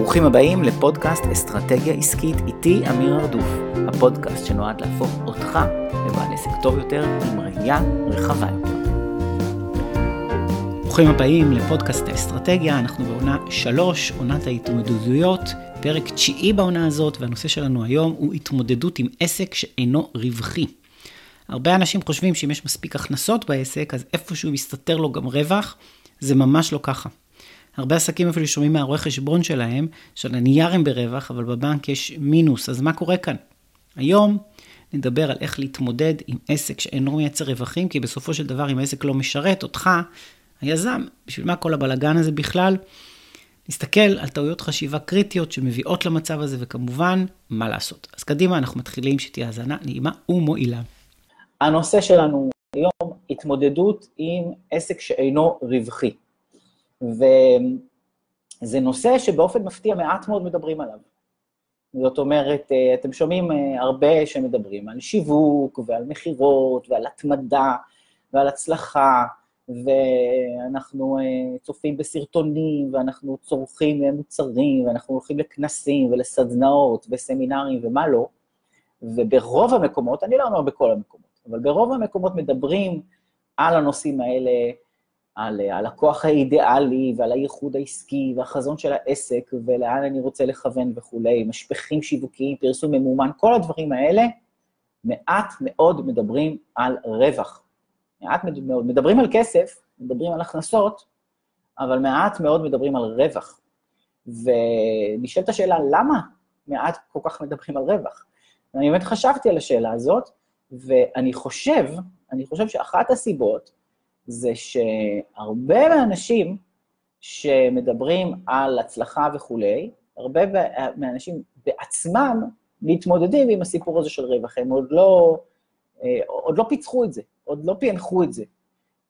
ברוכים הבאים לפודקאסט אסטרטגיה עסקית איתי אמיר ארדוף, הפודקאסט שנועד להפוך אותך לבעל עסק טוב יותר עם ראייה רחבה יותר. ברוכים הבאים לפודקאסט האסטרטגיה, אנחנו בעונה 3, עונת ההתמודדויות, פרק תשיעי בעונה הזאת, והנושא שלנו היום הוא התמודדות עם עסק שאינו רווחי. הרבה אנשים חושבים שאם יש מספיק הכנסות בעסק, אז איפשהו מסתתר לו גם רווח, זה ממש לא ככה. הרבה עסקים אפילו שומעים מהרואה חשבון שלהם, שעל הנייר הם ברווח, אבל בבנק יש מינוס, אז מה קורה כאן? היום נדבר על איך להתמודד עם עסק שאינו מייצר רווחים, כי בסופו של דבר אם העסק לא משרת אותך, היזם, בשביל מה כל הבלגן הזה בכלל? נסתכל על טעויות חשיבה קריטיות שמביאות למצב הזה, וכמובן, מה לעשות. אז קדימה, אנחנו מתחילים שתהיה האזנה נעימה ומועילה. הנושא שלנו היום, התמודדות עם עסק שאינו רווחי. וזה נושא שבאופן מפתיע מעט מאוד מדברים עליו. זאת אומרת, אה, אתם שומעים אה, הרבה שמדברים על שיווק ועל מכירות ועל התמדה ועל הצלחה, ואנחנו אה, צופים בסרטונים, ואנחנו צורכים מוצרים, ואנחנו הולכים לכנסים ולסדנאות וסמינרים ומה לא, וברוב המקומות, אני לא אומר בכל המקומות, אבל ברוב המקומות מדברים על הנושאים האלה, על הלקוח האידיאלי ועל הייחוד העסקי והחזון של העסק ולאן אני רוצה לכוון וכולי, משפחים שיווקיים, פרסום ממומן, כל הדברים האלה, מעט מאוד מדברים על רווח. מעט מאוד, מדברים על כסף, מדברים על הכנסות, אבל מעט מאוד מדברים על רווח. ונשאלת השאלה, למה מעט כל כך מדברים על רווח? ואני באמת חשבתי על השאלה הזאת, ואני חושב, אני חושב שאחת הסיבות זה שהרבה מהאנשים שמדברים על הצלחה וכולי, הרבה מהאנשים בעצמם מתמודדים עם הסיפור הזה של רווח, הם עוד לא, אה, עוד לא פיצחו את זה, עוד לא פענחו את זה.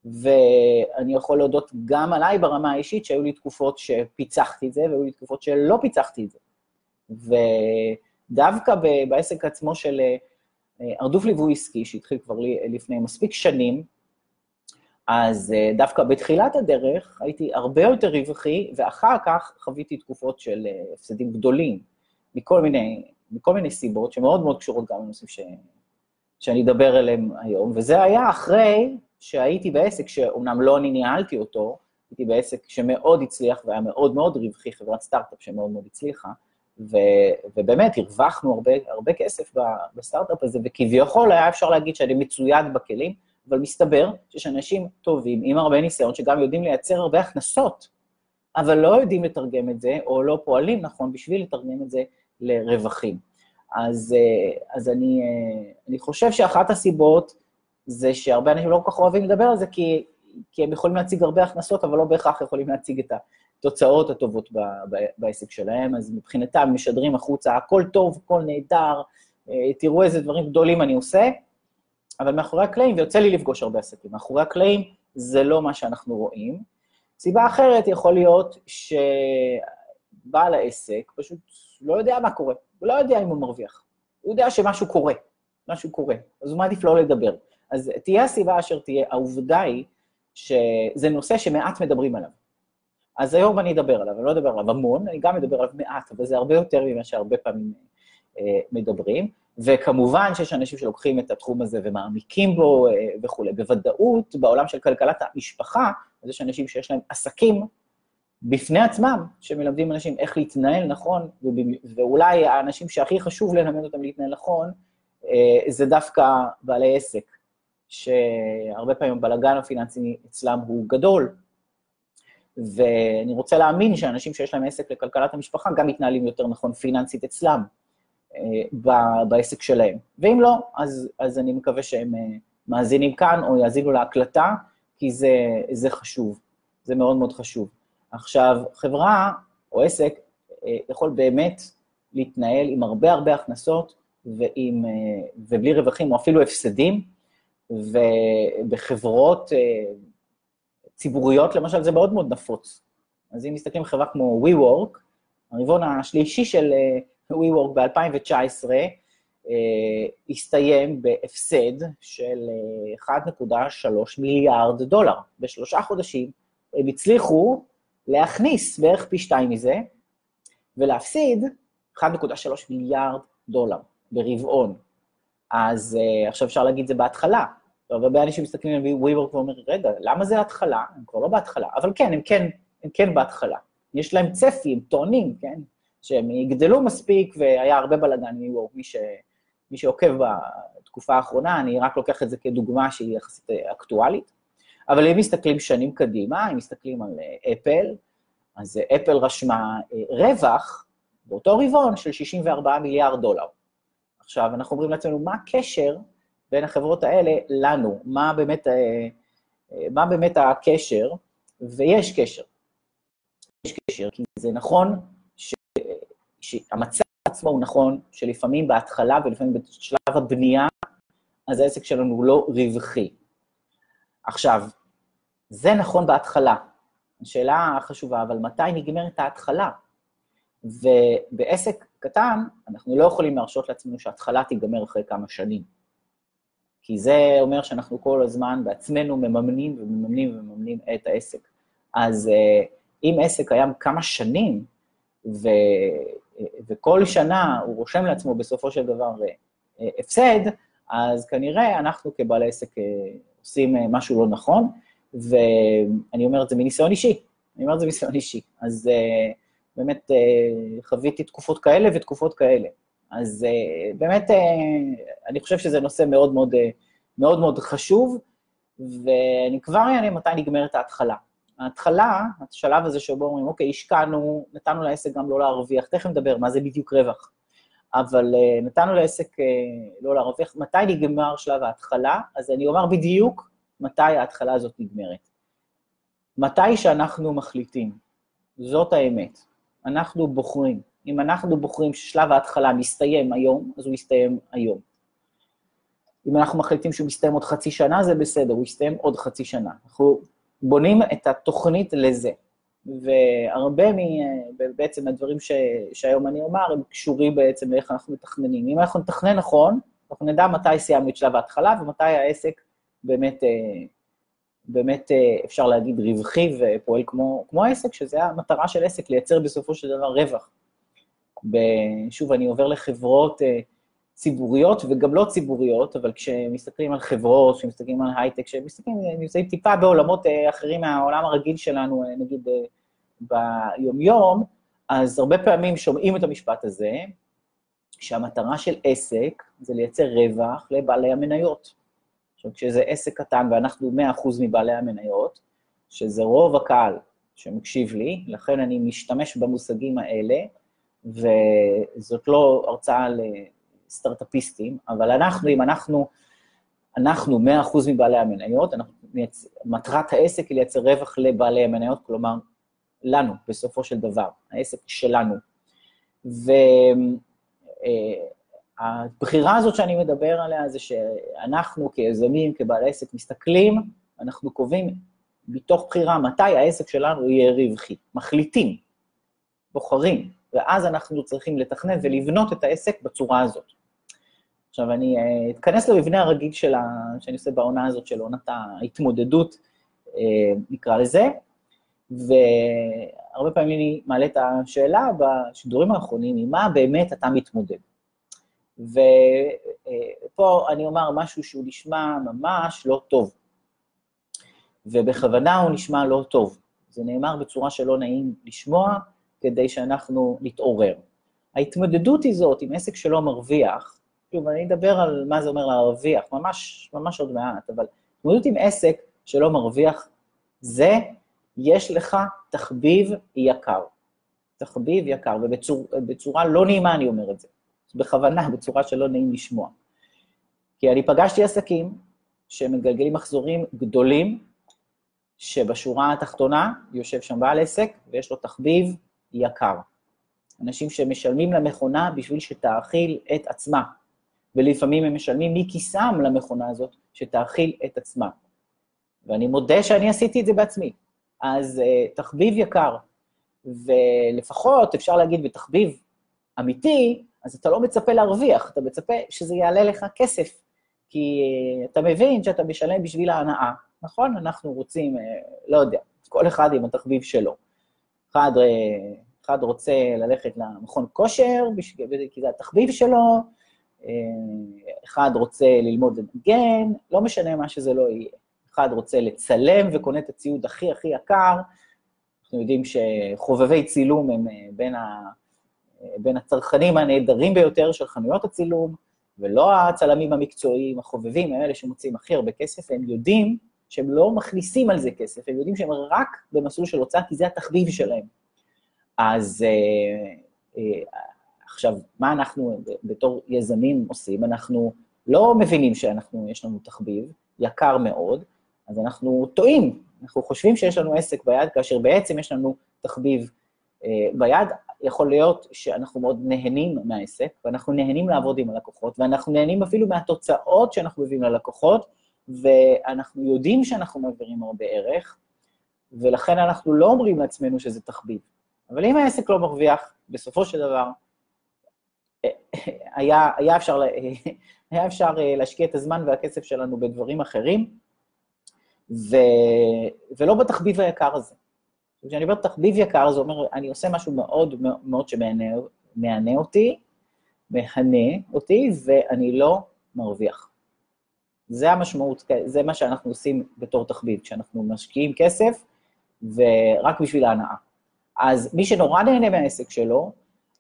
ואני יכול להודות גם עליי ברמה האישית, שהיו לי תקופות שפיצחתי את זה, והיו לי תקופות שלא פיצחתי את זה. ודווקא בעסק עצמו של אה, ארדוף ליווי עסקי, שהתחיל כבר לפני מספיק שנים, אז אה, דווקא בתחילת הדרך הייתי הרבה יותר רווחי, ואחר כך חוויתי תקופות של אה, הפסדים גדולים, מכל מיני, מכל מיני סיבות, שמאוד מאוד קשורות גם לנושאים ש... שאני אדבר עליהם היום, וזה היה אחרי שהייתי בעסק שאומנם לא אני ניהלתי אותו, הייתי בעסק שמאוד הצליח והיה מאוד מאוד רווחי, חברת סטארט-אפ שמאוד מאוד הצליחה, ו, ובאמת הרווחנו הרבה, הרבה כסף בסטארט-אפ הזה, וכביכול היה אפשר להגיד שאני מצויד בכלים, אבל מסתבר שיש אנשים טובים עם הרבה ניסיון, שגם יודעים לייצר הרבה הכנסות, אבל לא יודעים לתרגם את זה, או לא פועלים נכון בשביל לתרגם את זה לרווחים. אז, אה, אז אני, אה, אני חושב שאחת הסיבות זה שהרבה אנשים לא כל כך אוהבים לדבר על זה, כי, כי הם יכולים להציג הרבה הכנסות, אבל לא בהכרח יכולים להציג את התוצאות הטובות ב, ב, בעסק שלהם, אז מבחינתם משדרים החוצה, הכל טוב, הכל נהדר, אה, תראו איזה דברים גדולים אני עושה, אבל מאחורי הקלעים, ויוצא לי לפגוש הרבה עסקים, מאחורי הקלעים זה לא מה שאנחנו רואים. סיבה אחרת יכול להיות שבעל העסק פשוט לא יודע מה קורה, הוא לא יודע אם הוא מרוויח. הוא יודע שמשהו קורה, משהו קורה, אז הוא מעדיף לא לדבר. אז תהיה הסיבה אשר תהיה, העובדה היא שזה נושא שמעט מדברים עליו. אז היום אני אדבר עליו, אני לא אדבר עליו המון, אני גם אדבר עליו מעט, אבל זה הרבה יותר ממה שהרבה פעמים אה, מדברים. וכמובן שיש אנשים שלוקחים את התחום הזה ומעמיקים בו אה, וכולי. בוודאות, בעולם של כלכלת המשפחה, אז יש אנשים שיש להם עסקים בפני עצמם, שמלמדים אנשים איך להתנהל נכון, ואולי האנשים שהכי חשוב ללמד אותם להתנהל נכון, אה, זה דווקא בעלי עסק, שהרבה פעמים הבלאגן הפיננסי אצלם הוא גדול, ואני רוצה להאמין שאנשים שיש להם עסק לכלכלת המשפחה גם מתנהלים יותר נכון פיננסית אצלם. בעסק שלהם. ואם לא, אז, אז אני מקווה שהם אה, מאזינים כאן או יאזינו להקלטה, כי זה, זה חשוב, זה מאוד מאוד חשוב. עכשיו, חברה או עסק אה, יכול באמת להתנהל עם הרבה הרבה הכנסות ועם, אה, ובלי רווחים או אפילו הפסדים, ובחברות ציבוריות, למשל, זה מאוד מאוד נפוץ. אז אם מסתכלים על חברה כמו WeWork, הרבעון השלישי של WeWork ב-2019 אה, הסתיים בהפסד של 1.3 אה, מיליארד דולר. בשלושה חודשים הם הצליחו להכניס בערך פי שתיים מזה, ולהפסיד 1.3 מיליארד דולר ברבעון. אז uh, עכשיו אפשר להגיד זה בהתחלה. הרבה אנשים מסתכלים על WeWork ואומרים, רגע, למה זה התחלה? הם כבר לא בהתחלה. אבל כן, הם כן, הם כן בהתחלה. יש להם צפי, הם טוענים, כן? שהם יגדלו מספיק, והיה הרבה בלאגן מ-WeWork, מי, ש... מי שעוקב בתקופה האחרונה, אני רק לוקח את זה כדוגמה שהיא יחסית אה, אקטואלית. אבל אם מסתכלים שנים קדימה, אם מסתכלים על אפל, אה, אז אפל רשמה רווח באותו רבעון של 64 מיליארד דולר. עכשיו, אנחנו אומרים לעצמנו, מה הקשר בין החברות האלה לנו? מה באמת, אה, אה, מה באמת הקשר? ויש קשר. יש קשר, כי זה נכון שהמצב עצמו הוא נכון, שלפעמים בהתחלה ולפעמים בשלב הבנייה, אז העסק שלנו הוא לא רווחי. עכשיו, זה נכון בהתחלה. השאלה החשובה, אבל מתי נגמרת ההתחלה? ובעסק קטן, אנחנו לא יכולים להרשות לעצמנו שההתחלה תיגמר אחרי כמה שנים. כי זה אומר שאנחנו כל הזמן בעצמנו מממנים ומממנים ומממנים את העסק. אז אה, אם עסק קיים כמה שנים, ו, וכל שנה הוא רושם לעצמו בסופו של דבר אה, הפסד, אז כנראה אנחנו כבעלי עסק אה, עושים משהו לא נכון, ואני אומר את זה מניסיון אישי, אני אומר את זה מניסיון אישי. אז באמת אה, חוויתי תקופות כאלה ותקופות כאלה. אז אה, באמת, אה, אני חושב שזה נושא מאוד מאוד, מאוד מאוד חשוב, ואני כבר אענה מתי נגמרת ההתחלה. ההתחלה, השלב הזה שבו אומרים, אוקיי, השקענו, נתנו לעסק גם לא להרוויח, תכף נדבר מה זה בדיוק רווח, אבל uh, נתנו לעסק uh, לא להרוויח, מתי נגמר שלב ההתחלה? אז אני אומר בדיוק מתי ההתחלה הזאת נגמרת. מתי שאנחנו מחליטים, זאת האמת. אנחנו בוחרים. אם אנחנו בוחרים ששלב ההתחלה מסתיים היום, אז הוא יסתיים היום. אם אנחנו מחליטים שהוא מסתיים עוד חצי שנה, זה בסדר, הוא יסתיים עוד חצי שנה. אנחנו בונים את התוכנית לזה. והרבה מ... בעצם הדברים ש... שהיום אני אומר, הם קשורים בעצם לאיך אנחנו מתכננים. אם אנחנו נתכנן נכון, אנחנו נדע מתי סיימנו את שלב ההתחלה ומתי העסק באמת אה, באמת אה, אפשר להגיד רווחי ופועל כמו, כמו עסק, שזה המטרה של עסק, לייצר בסופו של דבר רווח. שוב, אני עובר לחברות אה, ציבוריות וגם לא ציבוריות, אבל כשמסתכלים על חברות, כשמסתכלים על הייטק, כשמסתכלים, נמצאים טיפה בעולמות אה, אחרים מהעולם הרגיל שלנו, נגיד ביומיום, אז הרבה פעמים שומעים את המשפט הזה, שהמטרה של עסק זה לייצר רווח לבעלי המניות. עכשיו, כשזה עסק קטן ואנחנו 100% מבעלי המניות, שזה רוב הקהל שמקשיב לי, לכן אני משתמש במושגים האלה, וזאת לא הרצאה לסטארט-אפיסטים, אבל אנחנו, אם אנחנו, אנחנו 100% מבעלי המניות, אנחנו, מטרת העסק היא לייצר רווח לבעלי המניות, כלומר, לנו, בסופו של דבר, העסק שלנו. ו... אה, הזאת שאני מדבר עליה זה שאנחנו כיזמים, כבעל עסק, מסתכלים, אנחנו קובעים מתוך בחירה מתי העסק שלנו יהיה רווחי. מחליטים, בוחרים, ואז אנחנו צריכים לתכנן ולבנות את העסק בצורה הזאת. עכשיו, אני uh, אתכנס למבנה הרגיל שלה, שאני עושה בעונה הזאת של עונת ההתמודדות, uh, נקרא לזה, והרבה פעמים אני מעלה את השאלה בשידורים האחרונים, עם מה באמת אתה מתמודד. ופה אני אומר משהו שהוא נשמע ממש לא טוב, ובכוונה הוא נשמע לא טוב. זה נאמר בצורה שלא נעים לשמוע, כדי שאנחנו נתעורר. ההתמודדות היא זאת, עם עסק שלא מרוויח, שוב, אני אדבר על מה זה אומר להרוויח, ממש, ממש עוד מעט, אבל התמודדות עם עסק שלא מרוויח, זה, יש לך תחביב יקר. תחביב יקר, ובצורה לא נעימה אני אומר את זה. בכוונה, בצורה שלא נעים לשמוע. כי אני פגשתי עסקים שמגלגלים מחזורים גדולים, שבשורה התחתונה יושב שם בעל עסק ויש לו תחביב יקר. אנשים שמשלמים למכונה בשביל שתאכיל את עצמה, ולפעמים הם משלמים מכיסם למכונה הזאת שתאכיל את עצמה. ואני מודה שאני עשיתי את זה בעצמי. אז uh, תחביב יקר, ולפחות אפשר להגיד בתחביב אמיתי, אז אתה לא מצפה להרוויח, אתה מצפה שזה יעלה לך כסף, כי אתה מבין שאתה משלם בשביל ההנאה, נכון? אנחנו רוצים, אה, לא יודע, כל אחד עם התחביב שלו. אחד, אה, אחד רוצה ללכת למכון כושר, כי זה התחביב שלו, אחד רוצה ללמוד לנגן, לא משנה מה שזה לא יהיה. אחד רוצה לצלם וקונה את הציוד הכי הכי יקר, אנחנו יודעים שחובבי צילום הם אה, בין, ה, אה, בין הצרכנים הנהדרים ביותר של חנויות הצילום, ולא הצלמים המקצועיים, החובבים, הם אלה שמוצאים הכי הרבה כסף, הם יודעים שהם לא מכניסים על זה כסף, הם יודעים שהם רק במסלול של הוצאה, כי זה התחביב שלהם. אז אה, אה, עכשיו, מה אנחנו בתור יזמים עושים? אנחנו לא מבינים שאנחנו, יש לנו תחביב יקר מאוד, אז אנחנו טועים. אנחנו חושבים שיש לנו עסק ביד, כאשר בעצם יש לנו תחביב אה, ביד. יכול להיות שאנחנו מאוד נהנים מהעסק, ואנחנו נהנים לעבוד עם הלקוחות, ואנחנו נהנים אפילו מהתוצאות שאנחנו מביאים ללקוחות, ואנחנו יודעים שאנחנו מעבירים הרבה ערך, ולכן אנחנו לא אומרים לעצמנו שזה תחביב. אבל אם העסק לא מרוויח, בסופו של דבר, היה, היה, אפשר, היה אפשר אה, להשקיע את הזמן והכסף שלנו בדברים אחרים, ו, ולא בתחביב היקר הזה. כשאני אומר תחביב יקר, זה אומר, אני עושה משהו מאוד מאוד שמהנה אותי, מהנה אותי, ואני לא מרוויח. זה המשמעות, זה מה שאנחנו עושים בתור תחביב, כשאנחנו משקיעים כסף, ורק בשביל ההנאה. אז מי שנורא נהנה מהעסק שלו,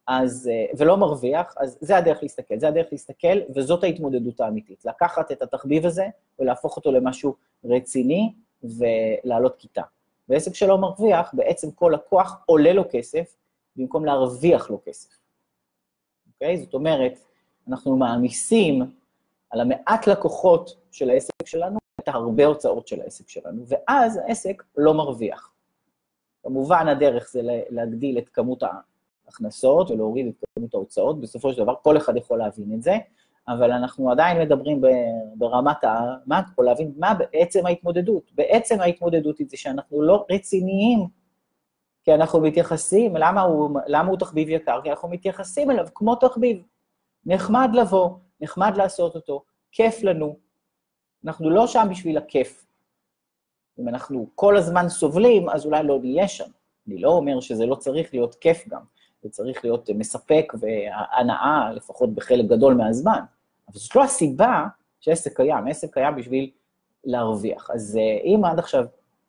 אז, אה, ולא מרוויח, אז זה הדרך להסתכל, זה הדרך להסתכל, וזאת ההתמודדות האמיתית. לקחת את התחביב הזה ולהפוך אותו למשהו רציני ולעלות כיתה. ועסק שלא מרוויח, בעצם כל לקוח עולה לו כסף במקום להרוויח לו כסף. אוקיי? זאת אומרת, אנחנו מעמיסים על המעט לקוחות של העסק שלנו את הרבה הוצאות של העסק שלנו, ואז העסק לא מרוויח. כמובן, הדרך זה להגדיל את כמות ההכנסות ולהוריד את כמות ההוצאות, בסופו של דבר כל אחד יכול להבין את זה, אבל אנחנו עדיין מדברים ברמת המקרו, להבין מה בעצם ההתמודדות. בעצם ההתמודדות היא זה שאנחנו לא רציניים, כי אנחנו מתייחסים, למה הוא, למה הוא תחביב יקר? כי אנחנו מתייחסים אליו כמו תחביב. נחמד לבוא, נחמד לעשות אותו, כיף לנו. אנחנו לא שם בשביל הכיף. אם אנחנו כל הזמן סובלים, אז אולי לא נהיה שם. אני לא אומר שזה לא צריך להיות כיף גם, זה צריך להיות מספק והנאה, לפחות בחלק גדול מהזמן. אבל זאת לא הסיבה שעסק קיים, עסק קיים בשביל להרוויח. אז אה, אם עד עכשיו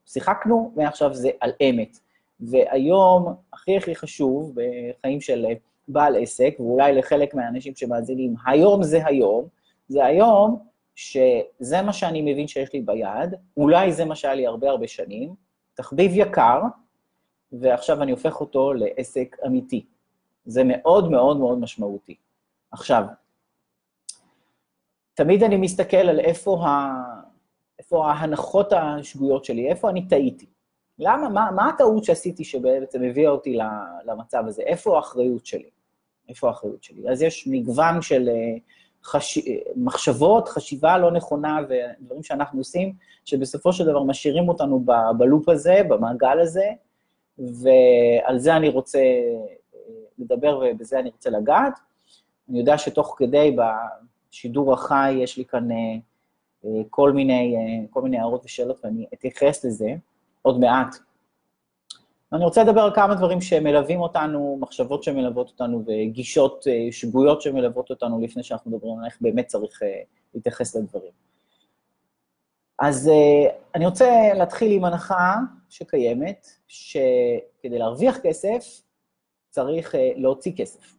שיחקנו, מעכשיו זה על אמת. והיום, הכי הכי חשוב בחיים של בעל עסק, ואולי לחלק מהאנשים שמאזינים, היום זה היום, זה היום שזה מה שאני מבין שיש לי ביד, אולי זה מה שהיה לי הרבה הרבה שנים, תחביב יקר, ועכשיו אני הופך אותו לעסק אמיתי. זה מאוד מאוד מאוד משמעותי. עכשיו, תמיד אני מסתכל על איפה, ה... איפה ההנחות השגויות שלי, איפה אני טעיתי. למה? מה, מה הטעות שעשיתי שבעצם הביאה אותי למצב הזה? איפה האחריות שלי? איפה האחריות שלי? אז יש מגוון של אה, חש... מחשבות, חשיבה לא נכונה ודברים שאנחנו עושים, שבסופו של דבר משאירים אותנו ב... בלופ הזה, במעגל הזה, ועל זה אני רוצה אה, לדבר ובזה אני רוצה לגעת. אני יודע שתוך כדי, בשידור החי, יש לי כאן אה, כל מיני, כל מיני הערות ושאלות, ואני אתייחס לזה עוד מעט. אני רוצה לדבר על כמה דברים שמלווים אותנו, מחשבות שמלוות אותנו וגישות אה, שגויות שמלוות אותנו לפני שאנחנו מדברים על איך באמת צריך אה, להתייחס לדברים. אז אה, אני רוצה להתחיל עם הנחה שקיימת, שכדי להרוויח כסף צריך להוציא כסף.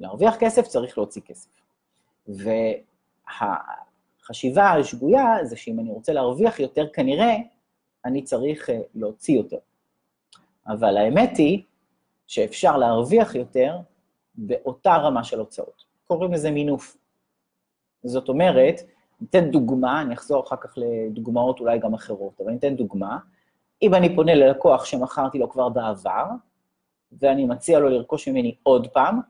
להרוויח כסף צריך להוציא כסף. והחשיבה השגויה זה שאם אני רוצה להרוויח יותר, כנראה אני צריך להוציא יותר. אבל האמת היא שאפשר להרוויח יותר באותה רמה של הוצאות. קוראים לזה מינוף. זאת אומרת, ניתן דוגמה, אני אחזור אחר כך לדוגמאות אולי גם אחרות, אבל ניתן דוגמה. אם אני פונה ללקוח שמכרתי לו כבר בעבר, ואני מציע לו לרכוש ממני עוד פעם,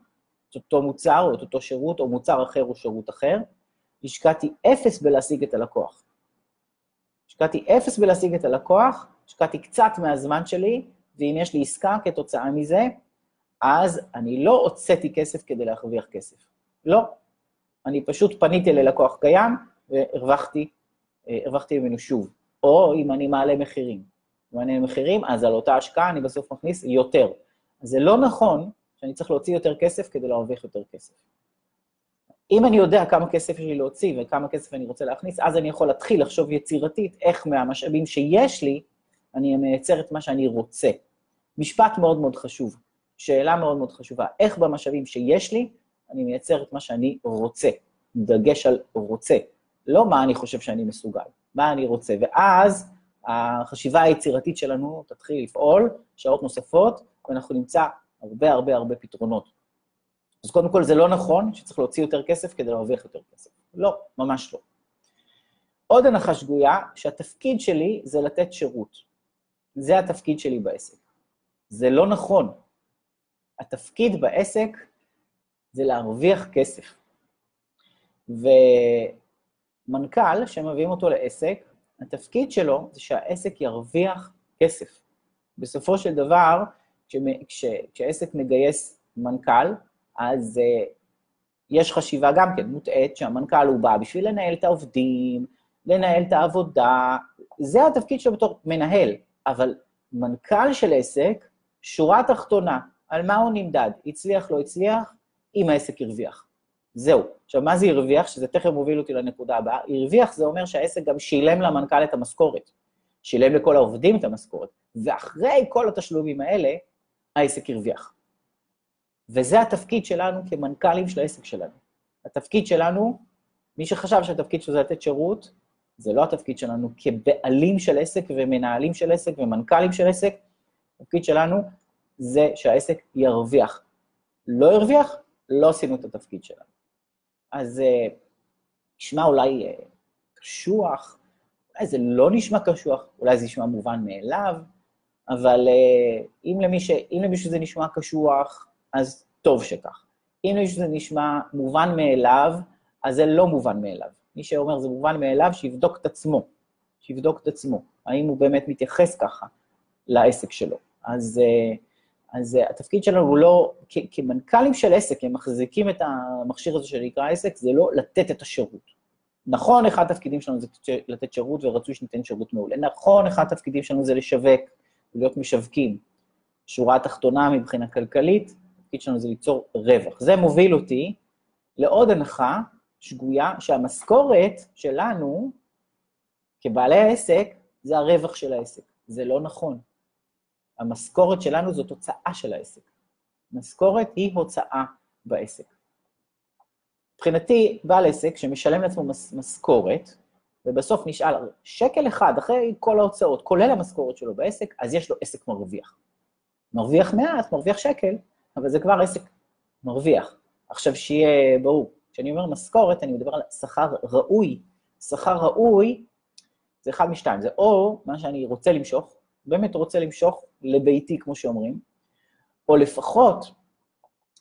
את אותו מוצר או את אותו שירות, או מוצר אחר או שירות אחר, השקעתי אפס בלהשיג את הלקוח. השקעתי אפס בלהשיג את הלקוח, השקעתי קצת מהזמן שלי, ואם יש לי עסקה כתוצאה מזה, אז אני לא הוצאתי כסף כדי להרוויח כסף. לא. אני פשוט פניתי ללקוח קיים והרווחתי אה, הרווחתי ממנו שוב. או אם אני מעלה מחירים. אם אני מעלה מחירים, אז על אותה השקעה אני בסוף מכניס יותר. אז זה לא נכון שאני צריך להוציא יותר כסף כדי להרוויח יותר כסף. אם אני יודע כמה כסף יש לי להוציא וכמה כסף אני רוצה להכניס, אז אני יכול להתחיל לחשוב יצירתית איך מהמשאבים שיש לי, אני מייצר את מה שאני רוצה. משפט מאוד מאוד חשוב, שאלה מאוד מאוד חשובה, איך במשאבים שיש לי, אני מייצר את מה שאני רוצה. דגש על רוצה, לא מה אני חושב שאני מסוגל, מה אני רוצה. ואז החשיבה היצירתית שלנו תתחיל לפעול שעות נוספות, ואנחנו נמצא הרבה הרבה הרבה פתרונות. אז קודם כל, זה לא נכון שצריך להוציא יותר כסף כדי להרוויח יותר כסף. לא, ממש לא. עוד הנחה שגויה, שהתפקיד שלי זה לתת שירות. זה התפקיד שלי בעסק. זה לא נכון. התפקיד בעסק זה להרוויח כסף. ומנכ"ל שמביאים אותו לעסק, התפקיד שלו זה שהעסק ירוויח כסף. בסופו של דבר, כש, כשעסק מגייס מנכ"ל, אז uh, יש חשיבה גם כן מוטעית שהמנכ"ל הוא בא בשביל לנהל את העובדים, לנהל את העבודה, זה התפקיד שלו בתור מנהל, אבל מנכ"ל של עסק, שורה תחתונה, על מה הוא נמדד? הצליח, לא הצליח, אם העסק הרוויח. זהו. עכשיו, מה זה הרוויח? שזה תכף מוביל אותי לנקודה הבאה. הרוויח זה אומר שהעסק גם שילם למנכ"ל את המשכורת. שילם לכל העובדים את המשכורת. ואחרי כל התשלומים האלה, העסק הרוויח. וזה התפקיד שלנו כמנכ"לים של העסק שלנו. התפקיד שלנו, מי שחשב שהתפקיד שלו זה לתת שירות, זה לא התפקיד שלנו כבעלים של עסק ומנהלים של עסק ומנכ"לים של עסק, התפקיד שלנו זה שהעסק ירוויח. לא הרוויח, לא עשינו את התפקיד שלנו. אז uh, נשמע אולי uh, קשוח, אולי זה לא נשמע קשוח, אולי זה נשמע מובן מאליו, אבל uh, אם, למיש, אם למישהו זה נשמע קשוח, אז טוב שכך. אם למישהו זה נשמע מובן מאליו, אז זה לא מובן מאליו. מי שאומר זה מובן מאליו, שיבדוק את עצמו. שיבדוק את עצמו, האם הוא באמת מתייחס ככה לעסק שלו. אז, אה, אז אה, התפקיד שלנו הוא לא, כמנכ"לים של עסק, הם מחזיקים את המכשיר הזה שנקרא עסק, זה לא לתת את השירות. נכון, אחד התפקידים שלנו זה לתת שירות, ורצוי שניתן שירות מעולה. נכון, אחד התפקידים שלנו זה לשווק, להיות משווקים. שורה התחתונה מבחינה כלכלית, התפקיד שלנו זה ליצור רווח. זה מוביל אותי לעוד הנחה שגויה, שהמשכורת שלנו, כבעלי העסק, זה הרווח של העסק. זה לא נכון. המשכורת שלנו זו תוצאה של העסק. משכורת היא הוצאה בעסק. מבחינתי, בעל עסק שמשלם לעצמו מס, משכורת, ובסוף נשאל שקל אחד אחרי כל ההוצאות, כולל המשכורת שלו בעסק, אז יש לו עסק מרוויח. מרוויח מעט, מרוויח שקל, אבל זה כבר עסק מרוויח. עכשיו, שיהיה ברור, כשאני אומר משכורת, אני מדבר על שכר ראוי. שכר ראוי זה אחד משתיים, זה או מה שאני רוצה למשוך, באמת רוצה למשוך לביתי, כמו שאומרים, או לפחות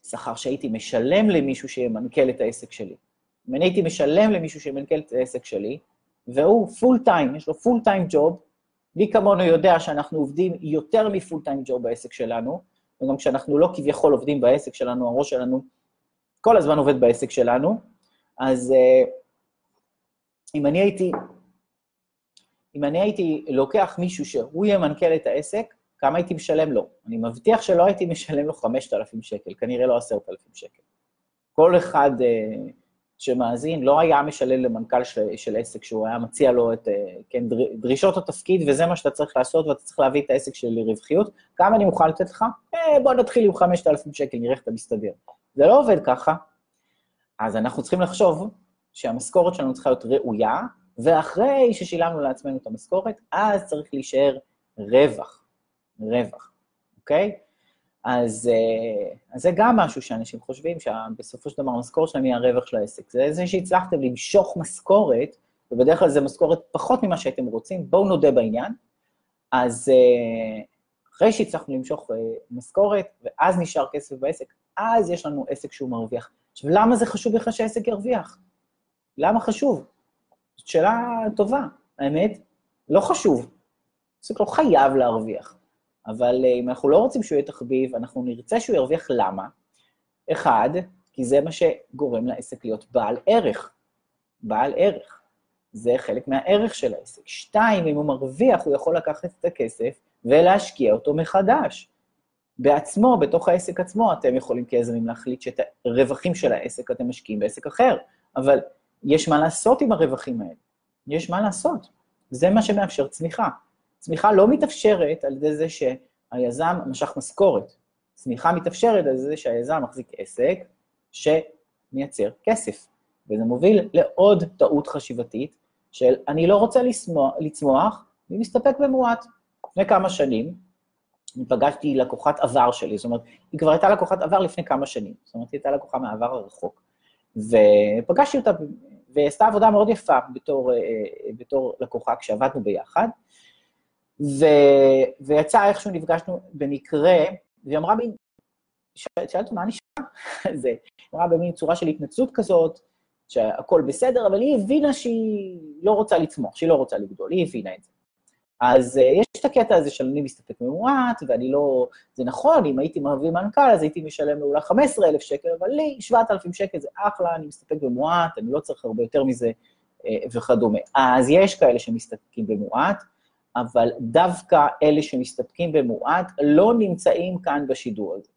שכר שהייתי משלם למישהו שימנכ"ל את העסק שלי. אם אני הייתי משלם למישהו שימנכ"ל את העסק שלי, והוא full time, יש לו full time job, מי כמונו יודע שאנחנו עובדים יותר מ full time job בעסק שלנו, וגם כשאנחנו לא כביכול עובדים בעסק שלנו, הראש שלנו כל הזמן עובד בעסק שלנו, אז uh, אם אני הייתי, אם אני הייתי לוקח מישהו שהוא ינכ"ל את העסק, כמה הייתי משלם לו? אני מבטיח שלא הייתי משלם לו 5,000 שקל, כנראה לא 10,000 שקל. כל אחד uh, שמאזין לא היה משלם למנכ"ל של, של עסק, שהוא היה מציע לו את, אה, כן, דרישות התפקיד, וזה מה שאתה צריך לעשות, ואתה צריך להביא את העסק שלי לרווחיות. כמה אני מוכן לתת לך? אה, בוא נתחיל עם 5,000 שקל, נראה איך אתה מסתדר. זה לא עובד ככה. אז אנחנו צריכים לחשוב שהמשכורת שלנו צריכה להיות ראויה, ואחרי ששילמנו לעצמנו את המשכורת, אז צריך להישאר רווח. רווח, אוקיי? אז, אה, אז זה גם משהו שאנשים חושבים, שבסופו של דבר המשכורת שלהם היא הרווח של העסק. זה זה שהצלחתם למשוך משכורת, ובדרך כלל זו משכורת פחות ממה שהייתם רוצים, בואו נודה בעניין. אז אה, אחרי שהצלחנו למשוך אה, משכורת, ואז נשאר כסף בעסק, אז יש לנו עסק שהוא מרוויח. עכשיו, למה זה חשוב בכלל שהעסק ירוויח? למה חשוב? זאת שאלה טובה, האמת, לא חשוב. עסק לא חייב להרוויח. אבל אה, אם אנחנו לא רוצים שהוא יהיה תחביב, אנחנו נרצה שהוא ירוויח למה? אחד, כי זה מה שגורם לעסק להיות בעל ערך. בעל ערך. זה חלק מהערך של העסק. שתיים, אם הוא מרוויח, הוא יכול לקחת את הכסף ולהשקיע אותו מחדש. בעצמו, בתוך העסק עצמו, אתם יכולים כיזמים להחליט שאת הרווחים של העסק אתם משקיעים בעסק אחר, אבל יש מה לעשות עם הרווחים האלה. יש מה לעשות. זה מה שמאפשר צמיחה. צמיחה לא מתאפשרת על ידי זה שהיזם משך משכורת. צמיחה מתאפשרת על ידי זה שהיזם מחזיק עסק שמייצר כסף. וזה מוביל לעוד טעות חשיבתית של אני לא רוצה לצמוח, לצמוח אני מסתפק במועט. לפני כמה שנים, אני פגשתי לקוחת עבר שלי, זאת אומרת, היא כבר הייתה לקוחת עבר לפני כמה שנים, זאת אומרת, היא הייתה לקוחה מהעבר הרחוק. ופגשתי אותה, והיא עשתה עבודה מאוד יפה בתור, אה, בתור לקוחה כשעבדנו ביחד, ו, ויצא איכשהו נפגשנו במקרה, והיא אמרה לי, שאלתי מה נשמע? זה, אמרה במין צורה של התנצלות כזאת, שהכל בסדר, אבל היא הבינה שהיא לא רוצה לצמוח, שהיא לא רוצה לגדול, היא הבינה את זה. אז uh, יש את הקטע הזה של אני מסתפק במועט, ואני לא... זה נכון, אם הייתי מביא מנכ"ל, אז הייתי משלם לו אולי 15,000 שקל, אבל לי 7,000 שקל זה אחלה, אני מסתפק במועט, אני לא צריך הרבה יותר מזה uh, וכדומה. אז יש כאלה שמסתפקים במועט, אבל דווקא אלה שמסתפקים במועט לא נמצאים כאן בשידור הזה.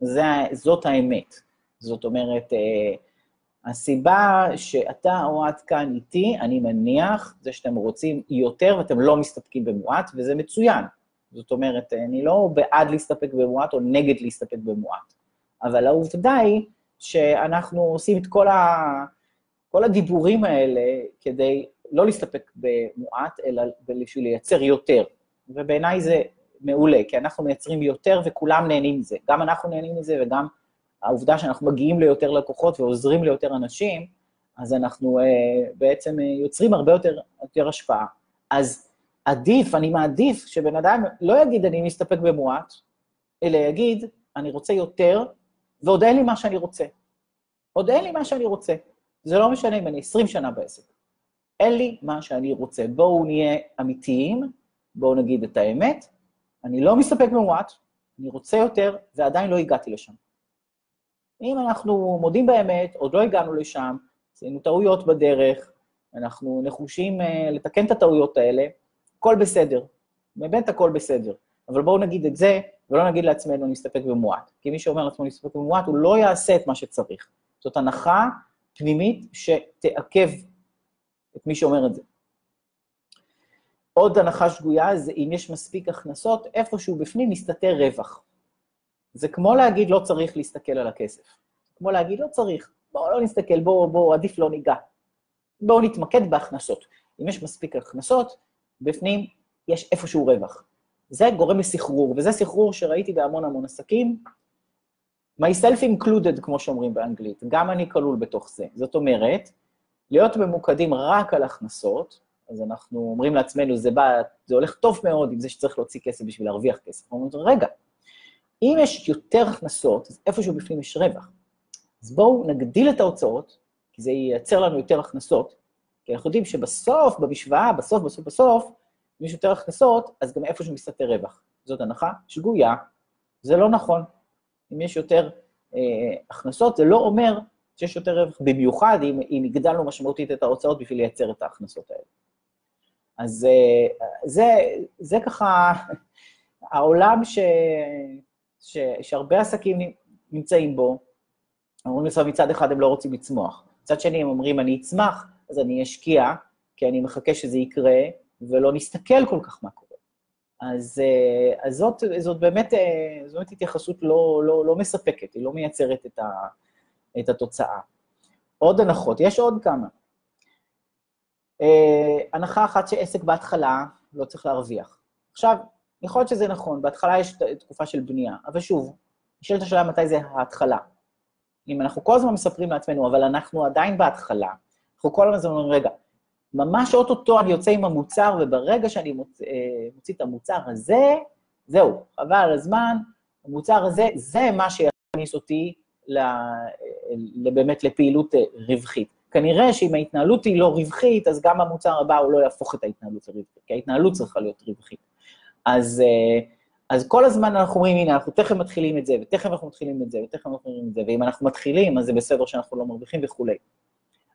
זה, זאת האמת. זאת אומרת, uh, הסיבה שאתה או את כאן איתי, אני מניח, זה שאתם רוצים יותר ואתם לא מסתפקים במועט, וזה מצוין. זאת אומרת, אני לא בעד להסתפק במועט או נגד להסתפק במועט. אבל העובדה היא שאנחנו עושים את כל, ה... כל הדיבורים האלה כדי לא להסתפק במועט, אלא בשביל לייצר יותר. ובעיניי זה מעולה, כי אנחנו מייצרים יותר וכולם נהנים מזה. גם אנחנו נהנים מזה וגם העובדה שאנחנו מגיעים ליותר לקוחות ועוזרים ליותר אנשים, אז אנחנו uh, בעצם uh, יוצרים הרבה יותר, יותר השפעה. אז עדיף, אני מעדיף שבן אדם לא יגיד אני מסתפק במועט, אלא יגיד, אני רוצה יותר, ועוד אין לי מה שאני רוצה. עוד אין לי מה שאני רוצה. זה לא משנה אם אני 20 שנה בעסק. אין לי מה שאני רוצה. בואו נהיה אמיתיים, בואו נגיד את האמת, אני לא מסתפק במועט, אני רוצה יותר, ועדיין לא הגעתי לשם. אם אנחנו מודים באמת, עוד לא הגענו לשם, עשינו טעויות בדרך, אנחנו נחושים uh, לתקן את הטעויות האלה, הכל בסדר. באמת הכל בסדר. אבל בואו נגיד את זה, ולא נגיד לעצמנו נסתפק במועט. כי מי שאומר לעצמו נסתפק במועט, הוא לא יעשה את מה שצריך. זאת הנחה פנימית שתעכב את מי שאומר את זה. עוד הנחה שגויה זה אם יש מספיק הכנסות, איפשהו בפנים מסתתר רווח. זה כמו להגיד לא צריך להסתכל על הכסף. כמו להגיד לא צריך, בואו לא נסתכל, בואו, בואו, עדיף לא ניגע. בואו נתמקד בהכנסות. אם יש מספיק הכנסות, בפנים יש איפשהו רווח. זה גורם לסחרור, וזה סחרור שראיתי בהמון המון עסקים. myself included, כמו שאומרים באנגלית, גם אני כלול בתוך זה. זאת אומרת, להיות ממוקדים רק על הכנסות, אז אנחנו אומרים לעצמנו, זה בא, זה הולך טוב מאוד עם זה שצריך להוציא כסף בשביל להרוויח כסף. אנחנו אומרים, רגע, אם יש יותר הכנסות, אז איפשהו בפנים יש רווח. אז בואו נגדיל את ההוצאות, כי זה ייצר לנו יותר הכנסות, כי אנחנו יודעים שבסוף, במשוואה, בסוף, בסוף, בסוף, אם יש יותר הכנסות, אז גם איפשהו מסתתר רווח. זאת הנחה שגויה, זה לא נכון. אם יש יותר אה, הכנסות, זה לא אומר שיש יותר רווח, במיוחד אם, אם הגדלנו משמעותית את ההוצאות בשביל לייצר את ההכנסות האלה. אז אה, זה, זה ככה העולם ש... ש, שהרבה עסקים נמצאים בו, אומרים לעצמם מצד אחד הם לא רוצים לצמוח, מצד שני הם אומרים אני אצמח, אז אני אשקיע, כי אני מחכה שזה יקרה, ולא נסתכל כל כך מה קורה. אז, אה, אז זאת, זאת, באמת, אה, זאת באמת התייחסות לא, לא, לא מספקת, היא לא מייצרת את, ה, את התוצאה. עוד הנחות, יש עוד כמה. אה, הנחה אחת שעסק בהתחלה לא צריך להרוויח. עכשיו, יכול להיות שזה נכון, בהתחלה יש תקופה של בנייה, אבל שוב, נשאלת השאלה מתי זה ההתחלה. אם אנחנו כל הזמן מספרים לעצמנו, אבל אנחנו עדיין בהתחלה, אנחנו כל הזמן אומרים, רגע, ממש אוטוטו אני יוצא עם המוצר, וברגע שאני מוצ... אה, מוציא את המוצר הזה, זהו, חבל על הזמן, המוצר הזה, זה מה שיכניס אותי באמת לפעילות אה, רווחית. כנראה שאם ההתנהלות היא לא רווחית, אז גם המוצר הבא הוא לא יהפוך את ההתנהלות לרווחית, כי ההתנהלות צריכה להיות רווחית. אז, אה, אז כל הזמן אנחנו אומרים, הנה, אנחנו תכף מתחילים את זה, ותכף אנחנו מתחילים את זה, ותכף אנחנו מתחילים את זה, ואם אנחנו מתחילים, אז זה בסדר שאנחנו לא מרוויחים וכולי.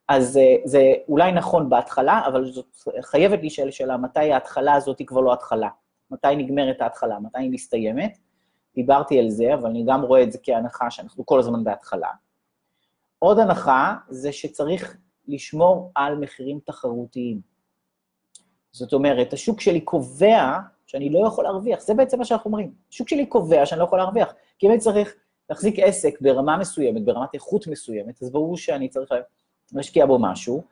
אז אה, זה אולי נכון בהתחלה, אבל זאת חייבת להישאל שאלה, מתי ההתחלה הזאת היא כבר לא התחלה? מתי נגמרת ההתחלה? מתי היא מסתיימת? דיברתי על זה, אבל אני גם רואה את זה כהנחה שאנחנו כל הזמן בהתחלה. עוד הנחה זה שצריך לשמור על מחירים תחרותיים. זאת אומרת, השוק שלי קובע שאני לא יכול להרוויח, זה בעצם מה שאנחנו אומרים. השוק שלי קובע שאני לא יכול להרוויח, כי אם אני צריך להחזיק עסק ברמה מסוימת, ברמת איכות מסוימת, אז ברור שאני צריך להשקיע בו משהו,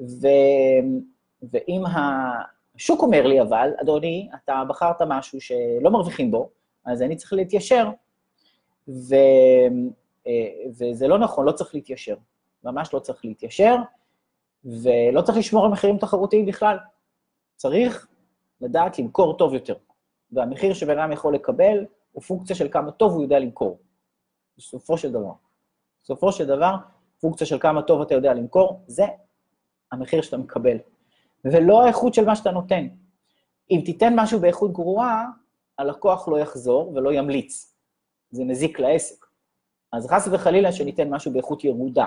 ו... ואם השוק אומר לי, אבל, אדוני, אתה בחרת משהו שלא מרוויחים בו, אז אני צריך להתיישר. ו... אה, וזה לא נכון, לא צריך להתיישר. ממש לא צריך להתיישר, ולא צריך לשמור על מחירים תחרותיים בכלל. צריך לדעת למכור טוב יותר. והמחיר שבן אדם יכול לקבל הוא פונקציה של כמה טוב הוא יודע למכור. בסופו של דבר. בסופו של דבר, פונקציה של כמה טוב אתה יודע למכור, זה המחיר שאתה מקבל. ולא האיכות של מה שאתה נותן. אם תיתן משהו באיכות גרועה, הלקוח לא יחזור ולא ימליץ. זה מזיק לעסק. אז חס וחלילה שניתן משהו באיכות ירודה.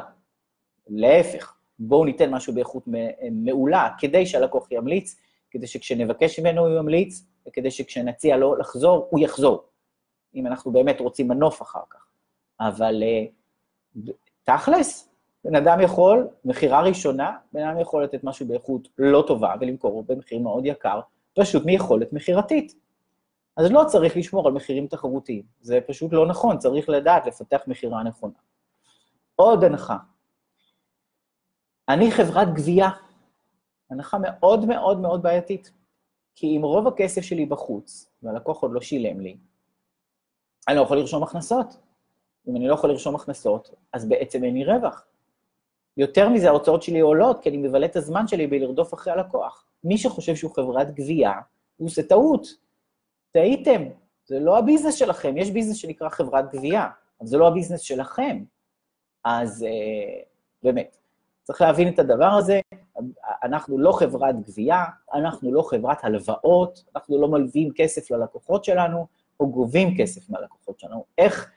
להפך, בואו ניתן משהו באיכות מעולה, כדי שהלקוח ימליץ, כדי שכשנבקש ממנו הוא ימליץ, וכדי שכשנציע לו לחזור, הוא יחזור. אם אנחנו באמת רוצים מנוף אחר כך. אבל אה, תכלס, בן אדם יכול, מכירה ראשונה, בן אדם יכול לתת משהו באיכות לא טובה ולמכור במחיר מאוד יקר, פשוט מיכולת מכירתית. אז לא צריך לשמור על מחירים תחרותיים, זה פשוט לא נכון, צריך לדעת לפתח מכירה נכונה. עוד הנחה, אני חברת גבייה, הנחה מאוד מאוד מאוד בעייתית, כי אם רוב הכסף שלי בחוץ, והלקוח עוד לא שילם לי, אני לא יכול לרשום הכנסות. אם אני לא יכול לרשום הכנסות, אז בעצם אין לי רווח. יותר מזה, ההוצאות שלי עולות, כי אני מבלה את הזמן שלי בלרדוף אחרי הלקוח. מי שחושב שהוא חברת גבייה, הוא עושה טעות. טעיתם, זה לא ה business שלכם, יש business שנקרא חברת גבייה, אבל זה לא ה business שלכם. אז אה, באמת, צריך להבין את הדבר הזה, אנחנו לא חברת גבייה, אנחנו לא חברת הלוואות, אנחנו לא מלווים כסף ללקוחות שלנו, או גובים כסף מהלקוחות שלנו. איך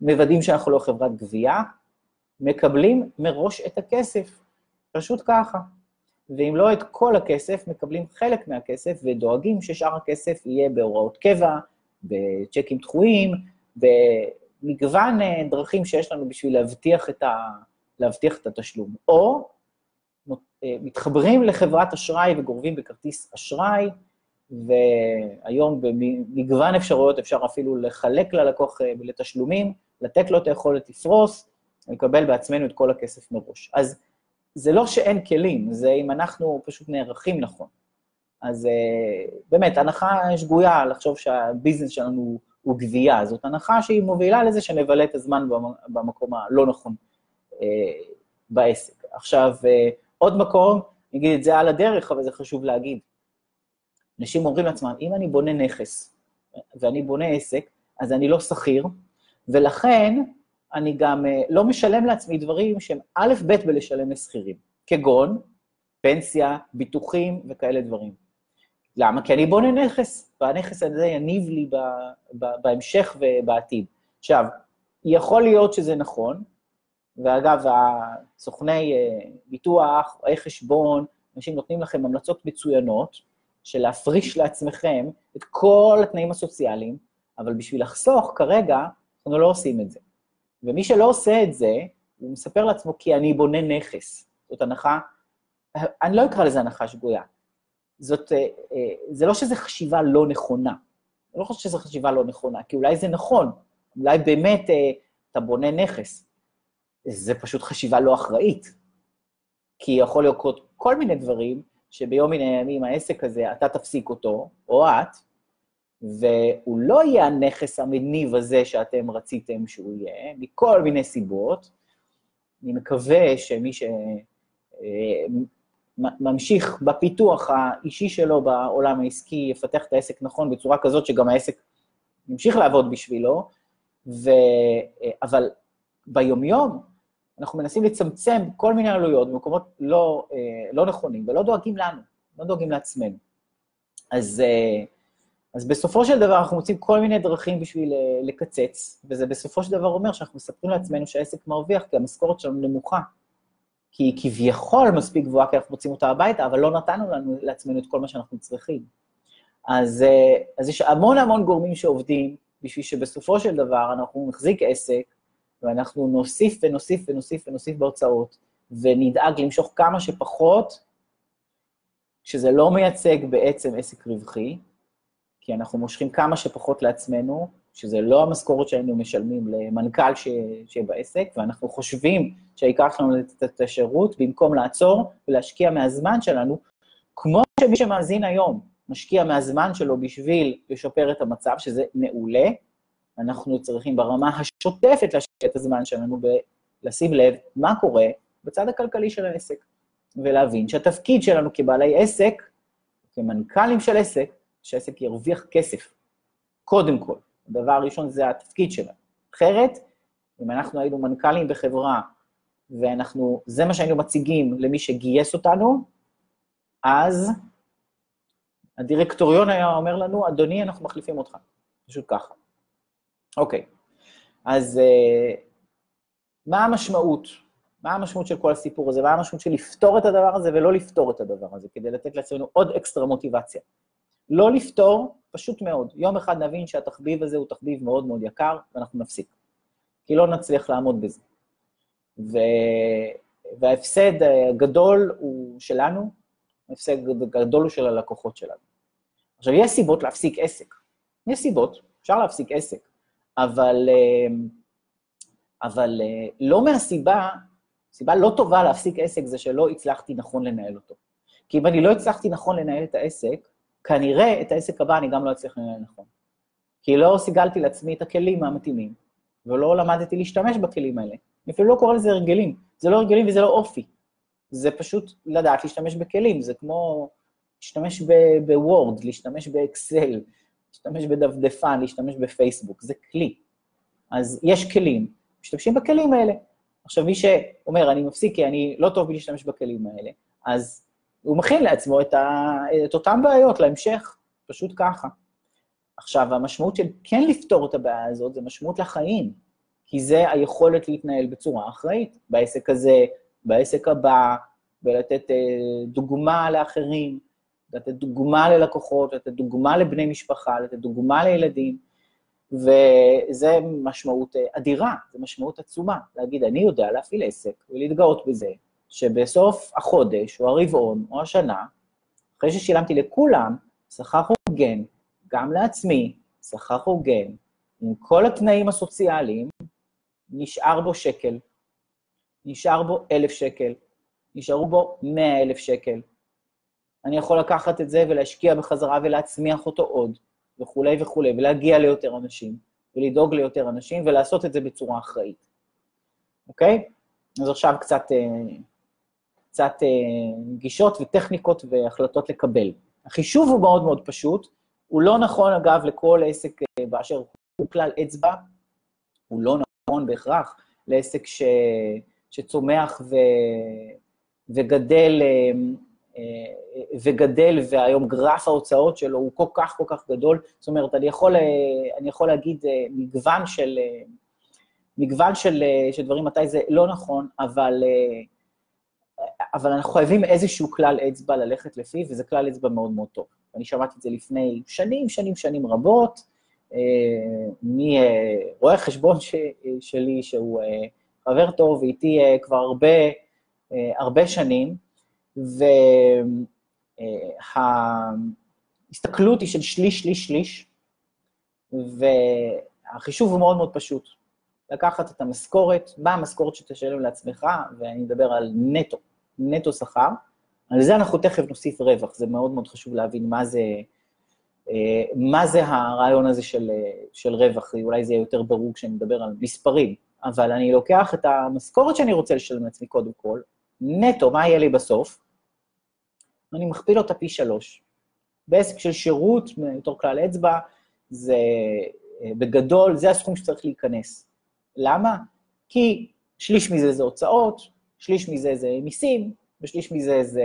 מוודאים שאנחנו לא חברת גבייה? מקבלים מראש את הכסף, פשוט ככה. ואם לא את כל הכסף, מקבלים חלק מהכסף ודואגים ששאר הכסף יהיה בהוראות קבע, בצ'קים דחויים, במגוון אה, דרכים שיש לנו בשביל להבטיח את, ה, להבטיח את התשלום. או אה, מתחברים לחברת אשראי וגורבים בכרטיס אשראי, והיום במגוון אפשרויות אפשר אפילו לחלק ללקוח אה, לתשלומים, לתת לו את היכולת לפרוס, לקבל בעצמנו את כל הכסף מראש. אז זה לא שאין כלים, זה אם אנחנו פשוט נערכים נכון. אז אה, באמת, הנחה שגויה לחשוב שהביזנס שלנו הוא גבייה, זאת הנחה שהיא מובילה לזה שנבלה את הזמן במקום הלא נכון אה, בעסק. עכשיו, אה, עוד מקום, אני אגיד את זה על הדרך, אבל זה חשוב להגיד. אנשים אומרים לעצמם, אם אני בונה נכס ואני בונה עסק, אז אני לא שכיר, ולכן אני גם אה, לא משלם לעצמי דברים שהם א', ב' בלשלם לשכירים, כגון פנסיה, ביטוחים וכאלה דברים. למה? כי אני בונה נכס, והנכס הזה יניב לי ב, ב, בהמשך ובעתיד. עכשיו, יכול להיות שזה נכון, ואגב, הסוכני אה, ביטוח, רואי חשבון, אנשים נותנים לכם המלצות מצוינות של להפריש לעצמכם את כל התנאים הסוציאליים, אבל בשביל לחסוך כרגע, אנחנו לא עושים את זה. ומי שלא עושה את זה, הוא מספר לעצמו, כי אני בונה נכס. זאת הנחה, אני לא אקרא לזה הנחה שגויה. זאת, אה, אה, זה לא שזו חשיבה לא נכונה. אני לא חושב שזו חשיבה לא נכונה, כי אולי זה נכון, אולי באמת אה, אתה בונה נכס. זה פשוט חשיבה לא אחראית. כי יכול לקרות כל מיני דברים, שביום מן הימים העסק הזה, אתה תפסיק אותו, או את, והוא לא יהיה הנכס המניב הזה שאתם רציתם שהוא יהיה, מכל מיני סיבות. אני מקווה שמי שממשיך אה, בפיתוח האישי שלו בעולם העסקי יפתח את העסק נכון בצורה כזאת שגם העסק ימשיך לעבוד בשבילו, ו... אה, אבל ביומיום אנחנו מנסים לצמצם כל מיני עלויות במקומות לא, אה, לא נכונים, ולא דואגים לנו, לא דואגים לעצמנו. אז... אז בסופו של דבר אנחנו מוצאים כל מיני דרכים בשביל אה, לקצץ, וזה בסופו של דבר אומר שאנחנו מספרים לעצמנו שהעסק מרוויח, כי המשכורת שלנו נמוכה. כי היא כביכול מספיק גבוהה, כי אנחנו מוצאים אותה הביתה, אבל לא נתנו לנו, לעצמנו את כל מה שאנחנו צריכים. אז, אה, אז יש המון המון גורמים שעובדים, בשביל שבסופו של דבר אנחנו נחזיק עסק, ואנחנו נוסיף ונוסיף ונוסיף ונוסיף בהוצאות, ונדאג למשוך כמה שפחות, שזה לא מייצג בעצם עסק רווחי, כי אנחנו מושכים כמה שפחות לעצמנו, שזה לא המשכורת שהיינו משלמים למנכ"ל שיהיה בעסק, ואנחנו חושבים שהעיקר שלנו לתת את השירות, במקום לעצור ולהשקיע מהזמן שלנו, כמו שמי שמאזין היום משקיע מהזמן שלו בשביל לשפר את המצב, שזה מעולה, אנחנו צריכים ברמה השוטפת להשקיע את הזמן שלנו ולשים לב מה קורה בצד הכלכלי של העסק, ולהבין שהתפקיד שלנו כבעלי עסק, כמנכ"לים של עסק, שהעסק ירוויח כסף, קודם כל. הדבר הראשון זה התפקיד שלנו. אחרת, אם אנחנו היינו מנכ"לים בחברה, ואנחנו, זה מה שהיינו מציגים למי שגייס אותנו, אז הדירקטוריון היה אומר לנו, אדוני, אנחנו מחליפים אותך. פשוט ככה. אוקיי, אז uh, מה המשמעות? מה המשמעות של כל הסיפור הזה? מה המשמעות של לפתור את הדבר הזה ולא לפתור את הדבר הזה, כדי לתת לעצמנו עוד אקסטרה מוטיבציה? לא לפתור, פשוט מאוד. יום אחד נבין שהתחביב הזה הוא תחביב מאוד מאוד יקר, ואנחנו נפסיק. כי לא נצליח לעמוד בזה. ו... וההפסד הגדול הוא שלנו, ההפסד הגדול הוא של הלקוחות שלנו. עכשיו, יש סיבות להפסיק עסק. יש סיבות, אפשר להפסיק עסק, אבל, אבל לא מהסיבה, סיבה לא טובה להפסיק עסק זה שלא הצלחתי נכון לנהל אותו. כי אם אני לא הצלחתי נכון לנהל את העסק, כנראה את העסק הבא אני גם לא אצליח לנהל נכון. כי לא סיגלתי לעצמי את הכלים המתאימים, ולא למדתי להשתמש בכלים האלה. אני אפילו לא קורא לזה הרגלים. זה לא הרגלים וזה לא אופי. זה פשוט לדעת להשתמש בכלים, זה כמו להשתמש בוורד, להשתמש באקסל, להשתמש בדפדפן, להשתמש בפייסבוק, זה כלי. אז יש כלים, משתמשים בכלים האלה. עכשיו, מי שאומר, אני מפסיק כי אני לא טוב בלהשתמש בכלים האלה, אז הוא מכין לעצמו את, ה, את אותן בעיות להמשך, פשוט ככה. עכשיו, המשמעות של כן לפתור את הבעיה הזאת זה משמעות לחיים, כי זה היכולת להתנהל בצורה אחראית, בעסק הזה, בעסק הבא, ולתת אה, דוגמה לאחרים, לתת דוגמה ללקוחות, לתת דוגמה לבני משפחה, לתת דוגמה לילדים, וזה משמעות אה, אדירה, זו משמעות עצומה, להגיד, אני יודע להפעיל עסק ולהתגאות בזה, שבסוף החודש, או הרבעון, או השנה, אחרי ששילמתי לכולם, שכר הוגן, גם לעצמי, שכר הוגן, עם כל התנאים הסוציאליים, נשאר בו שקל, נשאר בו אלף שקל, נשארו בו מאה אלף שקל. אני יכול לקחת את זה ולהשקיע בחזרה ולהצמיח אותו עוד, וכולי וכולי, ולהגיע ליותר אנשים, ולדאוג ליותר אנשים, ולעשות את זה בצורה אחראית, אוקיי? אז עכשיו קצת אה, קצת אה, גישות וטכניקות והחלטות לקבל. החישוב הוא מאוד מאוד פשוט, הוא לא נכון, אגב, לכל עסק אה, באשר הוא כלל אצבע, הוא לא נכון בהכרח לעסק ש, שצומח ו, וגדל, אה, וגדל, והיום גרף ההוצאות שלו הוא כל כך כל כך גדול. זאת אומרת, אני יכול, אני יכול להגיד מגוון של, מגוון של, של דברים מתי זה לא נכון, אבל אבל אנחנו חייבים איזשהו כלל אצבע ללכת לפיו, וזה כלל אצבע מאוד מאוד טוב. אני שמעתי את זה לפני שנים, שנים, שנים רבות, אה, מרואה חשבון ש, שלי, שהוא אה, חבר טוב, ואיתי אה, כבר הרבה, אה, הרבה שנים, וההסתכלות היא של שליש, שליש, שליש, והחישוב הוא מאוד מאוד פשוט. לקחת את המשכורת, מה המשכורת שתשלם לעצמך, ואני מדבר על נטו, נטו שכר. על זה אנחנו תכף נוסיף רווח, זה מאוד מאוד חשוב להבין מה זה, אה, מה זה הרעיון הזה של, של רווח, אולי זה יהיה יותר ברור כשאני מדבר על מספרים, אבל אני לוקח את המשכורת שאני רוצה לשלם לעצמי קודם כל, נטו, מה יהיה לי בסוף? אני מכפיל אותה פי שלוש. בעסק של שירות, בתור כלל אצבע, זה אה, בגדול, זה הסכום שצריך להיכנס. למה? כי שליש מזה זה הוצאות, שליש מזה זה מיסים, ושליש מזה זה,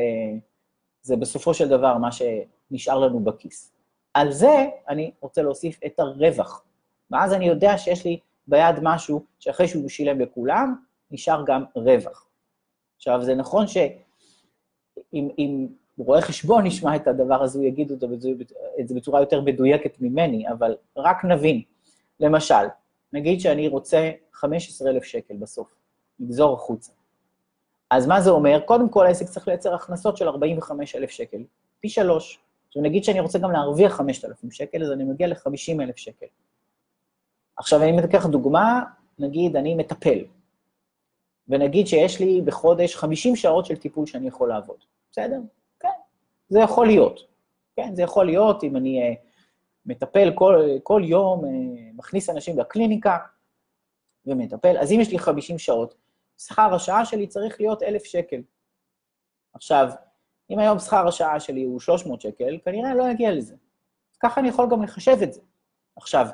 זה בסופו של דבר מה שנשאר לנו בכיס. על זה אני רוצה להוסיף את הרווח. ואז אני יודע שיש לי ביד משהו שאחרי שהוא שילם לכולם, נשאר גם רווח. עכשיו, זה נכון שאם רואה חשבון ישמע את הדבר הזה, הוא יגיד את זה בצורה יותר מדויקת ממני, אבל רק נבין, למשל, נגיד שאני רוצה 15,000 שקל בסוף, לגזור החוצה. אז מה זה אומר? קודם כל העסק צריך לייצר הכנסות של 45,000 שקל, פי שלוש. עכשיו נגיד שאני רוצה גם להרוויח 5,000 שקל, אז אני מגיע ל-50,000 שקל. עכשיו, אני אקח דוגמה, נגיד אני מטפל, ונגיד שיש לי בחודש 50 שעות של טיפול שאני יכול לעבוד, בסדר? כן, זה יכול להיות. כן, זה יכול להיות אם אני uh, מטפל כל, כל יום, uh, מכניס אנשים לקליניקה ומטפל, אז אם יש לי 50 שעות, שכר השעה שלי צריך להיות 1,000 שקל. עכשיו, אם היום שכר השעה שלי הוא 300 שקל, כנראה לא אגיע לזה. ככה אני יכול גם לחשב את זה. עכשיו,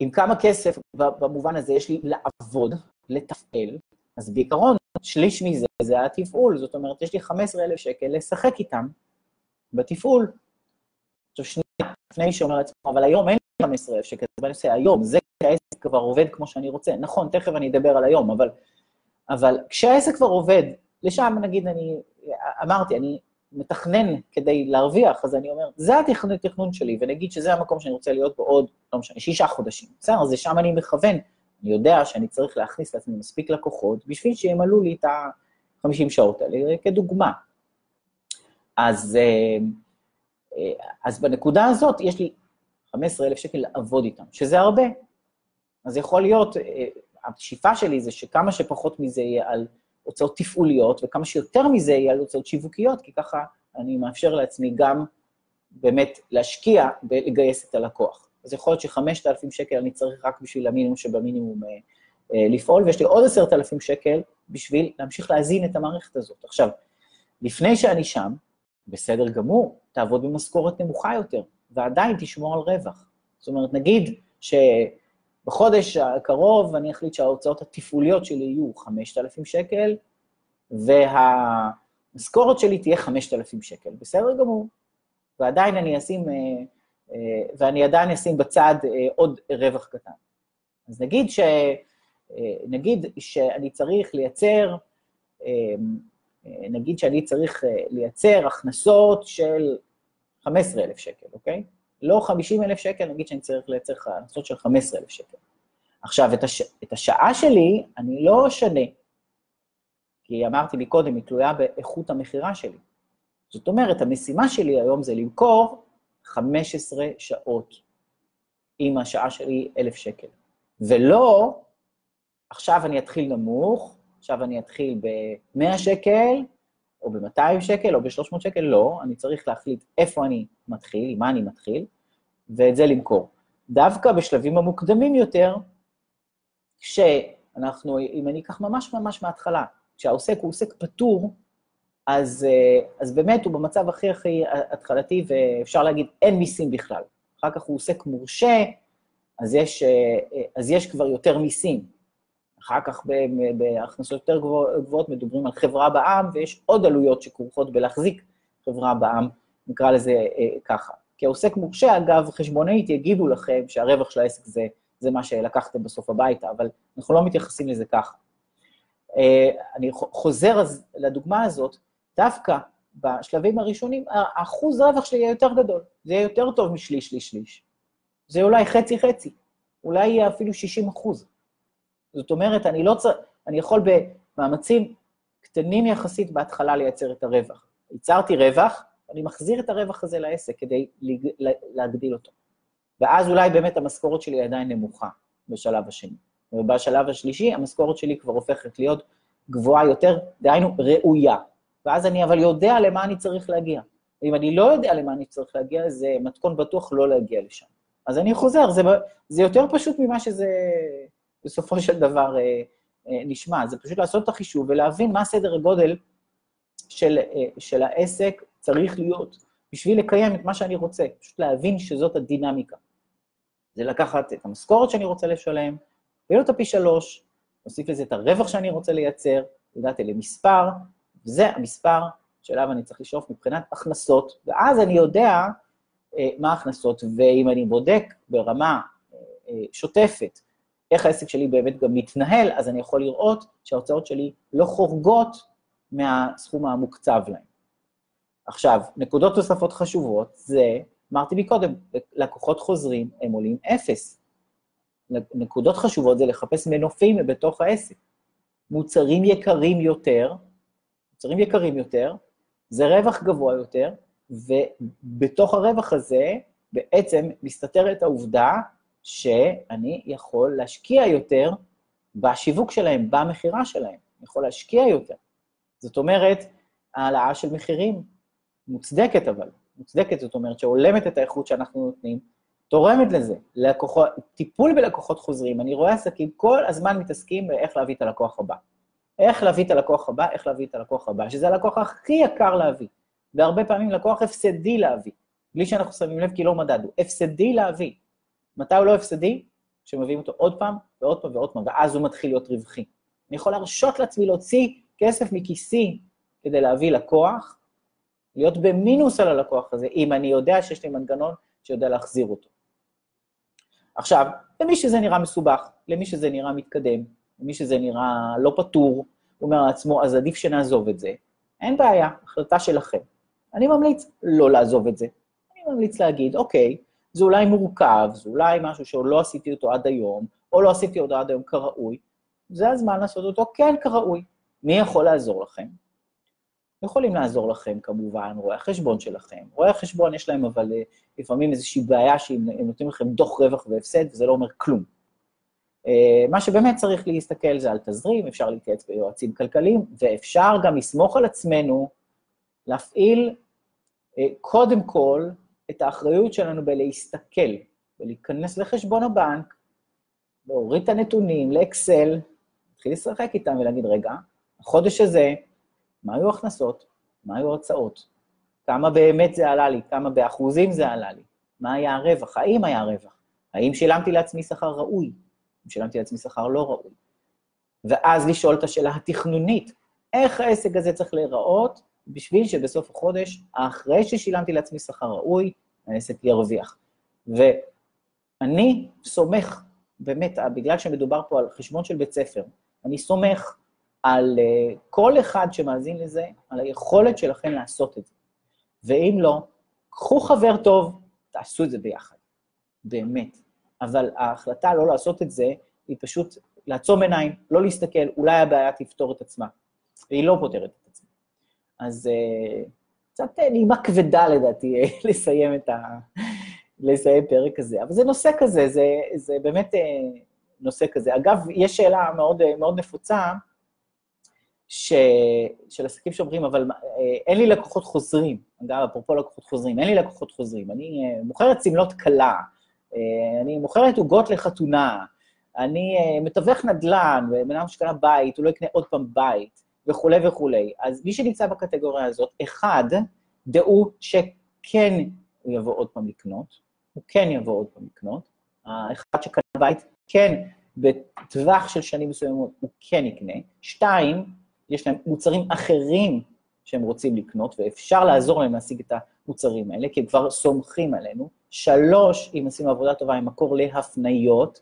עם כמה כסף במובן הזה יש לי לעבוד, לתפעל, אז בעיקרון, שליש מזה זה התפעול, זאת אומרת, יש לי 15,000 שקל לשחק איתם בתפעול. עכשיו, שנייה, לפני שאומר לעצמו, אבל היום אין 15,000 שקל, זה בנושא היום, זה כשהעסק כבר עובד כמו שאני רוצה. נכון, תכף אני אדבר על היום, אבל, אבל כשהעסק כבר עובד, לשם נגיד אני, אמרתי, אני מתכנן כדי להרוויח, אז אני אומר, זה התכנון שלי, ונגיד שזה המקום שאני רוצה להיות בו עוד, לא משנה, שישה חודשים. בסדר, אז לשם אני מכוון. אני יודע שאני צריך להכניס לעצמי מספיק לקוחות בשביל שימלאו לי את ה-50 שעות האלה, כדוגמה. אז, אה, אה, אז בנקודה הזאת יש לי 15,000 שקל לעבוד איתם, שזה הרבה. אז יכול להיות, אה, השאיפה שלי זה שכמה שפחות מזה יהיה על הוצאות תפעוליות, וכמה שיותר מזה יהיה על הוצאות שיווקיות, כי ככה אני מאפשר לעצמי גם באמת להשקיע ולגייס את הלקוח. אז יכול להיות ש-5,000 שקל אני צריך רק בשביל המינימום שבמינימום אה, אה, לפעול, ויש לי עוד 10,000 שקל בשביל להמשיך להזין את המערכת הזאת. עכשיו, לפני שאני שם, בסדר גמור, תעבוד במשכורת נמוכה יותר, ועדיין תשמור על רווח. זאת אומרת, נגיד שבחודש הקרוב אני אחליט שההוצאות התפעוליות שלי יהיו 5,000 שקל, והמשכורת שלי תהיה 5,000 שקל, בסדר גמור. ועדיין אני אשים, אה, אה, ואני עדיין אשים בצד אה, עוד רווח קטן. אז נגיד, ש, נגיד שאני צריך לייצר, נגיד שאני צריך לייצר הכנסות של 15,000 שקל, אוקיי? לא 50,000 שקל, נגיד שאני צריך לייצר הכנסות של 15,000 שקל. עכשיו, את, הש, את השעה שלי אני לא אשנה, כי אמרתי מקודם, היא תלויה באיכות המכירה שלי. זאת אומרת, המשימה שלי היום זה למכור 15 שעות, אם השעה שלי 1,000 שקל. ולא, עכשיו אני אתחיל נמוך, עכשיו אני אתחיל ב-100 שקל, או ב-200 שקל, או ב-300 שקל, לא, אני צריך להחליט איפה אני מתחיל, מה אני מתחיל, ואת זה למכור. דווקא בשלבים המוקדמים יותר, כשאנחנו, אם אני אקח ממש ממש מההתחלה, כשהעוסק הוא עוסק פטור, אז, אה, אז באמת הוא במצב הכי הכי התחלתי, ואפשר להגיד, אין מיסים בכלל. אחר כך הוא עוסק מורשה, אז יש, אה, אז יש כבר יותר מיסים. אחר כך בהכנסות יותר גבוהות מדברים על חברה בע"מ, ויש עוד עלויות שכרוכות בלהחזיק חברה בע"מ, נקרא לזה אה, ככה. כעוסק מורשה, אגב, חשבונאית יגידו לכם שהרווח של העסק זה, זה מה שלקחתם בסוף הביתה, אבל אנחנו לא מתייחסים לזה ככה. אני חוזר אז לדוגמה הזאת, דווקא בשלבים הראשונים, האחוז רווח שלי יהיה יותר גדול. זה יהיה יותר טוב משליש, שליש, שליש. זה אולי חצי-חצי, אולי יהיה אפילו 60 אחוז. זאת אומרת, אני לא צריך, אני יכול במאמצים קטנים יחסית בהתחלה לייצר את הרווח. ייצרתי רווח, אני מחזיר את הרווח הזה לעסק כדי להגדיל אותו. ואז אולי באמת המשכורת שלי עדיין נמוכה בשלב השני. ובשלב השלישי, המשכורת שלי כבר הופכת להיות גבוהה יותר, דהיינו ראויה. ואז אני אבל יודע למה אני צריך להגיע. ואם אני לא יודע למה אני צריך להגיע, זה מתכון בטוח לא להגיע לשם. אז אני חוזר, זה, זה יותר פשוט ממה שזה בסופו של דבר אה, אה, נשמע. זה פשוט לעשות את החישוב ולהבין מה סדר הגודל של, אה, של העסק צריך להיות בשביל לקיים את מה שאני רוצה, פשוט להבין שזאת הדינמיקה. זה לקחת את המשכורת שאני רוצה לשלם, להביא אותה פי שלוש, להוסיף לזה את הרווח שאני רוצה לייצר, הגעתי למספר, וזה המספר שאליו אני צריך לשאוף מבחינת הכנסות, ואז אני יודע אה, מה ההכנסות, ואם אני בודק ברמה אה, אה, שוטפת איך העסק שלי באמת גם מתנהל, אז אני יכול לראות שההוצאות שלי לא חורגות מהסכום המוקצב להן. עכשיו, נקודות נוספות חשובות זה, אמרתי מקודם, לקוחות חוזרים הם עולים אפס. נקודות חשובות זה לחפש מנופים בתוך העסק. מוצרים יקרים יותר, מוצרים יקרים יותר, זה רווח גבוה יותר, ובתוך הרווח הזה בעצם מסתתרת העובדה שאני יכול להשקיע יותר בשיווק שלהם, במכירה שלהם. אני יכול להשקיע יותר. זאת אומרת, העלאה של מחירים, מוצדקת אבל, מוצדקת, זאת אומרת, שהולמת את האיכות שאנחנו נותנים, תורמת לזה. לקוחות, טיפול בלקוחות חוזרים, אני רואה עסקים כל הזמן מתעסקים באיך להביא את הלקוח הבא. איך להביא את הלקוח הבא, איך להביא את הלקוח הבא, שזה הלקוח הכי יקר להביא, והרבה פעמים לקוח הפסדי להביא, בלי שאנחנו שמים לב כי לא מדדנו, הפסדי להביא. מתי הוא לא הפסדי? כשמביאים אותו עוד פעם ועוד פעם ועוד פעם, ואז הוא מתחיל להיות רווחי. אני יכול להרשות לעצמי להוציא כסף מכיסי כדי להביא לקוח, להיות במינוס על הלקוח הזה, אם אני יודע שיש לי מנגנון שיודע להחזיר אותו. עכשיו, למי שזה נראה מסובך, למי שזה נראה מתקדם, למי שזה נראה לא פתור, הוא אומר לעצמו, אז עדיף שנעזוב את זה. אין בעיה, החלטה שלכם. אני ממליץ לא לעזוב את זה. אני ממליץ להגיד, אוקיי, זה אולי מורכב, זה אולי משהו שעוד לא עשיתי אותו עד היום, או לא עשיתי אותו עד היום כראוי, זה הזמן לעשות אותו כן כראוי. מי יכול לעזור לכם? יכולים לעזור לכם כמובן, רואי החשבון שלכם. רואי החשבון יש להם אבל אה, לפעמים איזושהי בעיה שהם נותנים לכם דוח רווח והפסד, וזה לא אומר כלום. אה, מה שבאמת צריך להסתכל זה על תזרים, אפשר להתייעץ ביועצים כלכליים, ואפשר גם לסמוך על עצמנו, להפעיל אה, קודם כל את האחריות שלנו בלהסתכל, ולהיכנס לחשבון הבנק, להוריד את הנתונים לאקסל, להתחיל לשחק איתם ולהגיד, רגע, החודש הזה, מה היו ההכנסות, מה היו ההוצאות, כמה באמת זה עלה לי, כמה באחוזים זה עלה לי, מה היה הרווח, האם היה רווח, האם שילמתי לעצמי שכר ראוי, אם שילמתי לעצמי שכר לא ראוי. ואז לשאול את השאלה התכנונית, איך העסק הזה צריך להיראות בשביל שבסוף החודש, אחרי ששילמתי לעצמי שכר ראוי, העסק ירוויח. ואני סומך, באמת, בגלל שמדובר פה על חשבון של בית ספר, אני סומך על uh, כל אחד שמאזין לזה, על היכולת שלכם לעשות את זה. ואם לא, קחו חבר טוב, תעשו את זה ביחד. באמת. אבל ההחלטה לא לעשות את זה, היא פשוט לעצום עיניים, לא להסתכל, אולי הבעיה תפתור את עצמה. והיא לא פותרת את. אז uh, קצת uh, נעימה כבדה לדעתי לסיים את ה... לסיים פרק כזה. אבל זה נושא כזה, זה, זה באמת נושא כזה. אגב, יש שאלה מאוד, מאוד נפוצה, ש... של עסקים שאומרים, אבל אין לי לקוחות חוזרים, אגב, אפרופו לקוחות חוזרים, אין לי לקוחות חוזרים, אני מוכרת שמלות כלה, אה, אני מוכרת עוגות לחתונה, אני אה, מתווך נדל"ן, ובן אדם שקנה בית, הוא לא יקנה עוד פעם בית, וכולי וכולי. אז מי שנמצא בקטגוריה הזאת, אחד, דעו שכן הוא יבוא עוד פעם לקנות, הוא כן יבוא עוד פעם לקנות, האחד שקנה בית, כן, בטווח של שנים מסוימות הוא כן יקנה. שתיים, יש להם מוצרים אחרים שהם רוצים לקנות, ואפשר לעזור להם להשיג את המוצרים האלה, כי הם כבר סומכים עלינו. שלוש, אם עשינו עבודה טובה, עם מקור להפניות,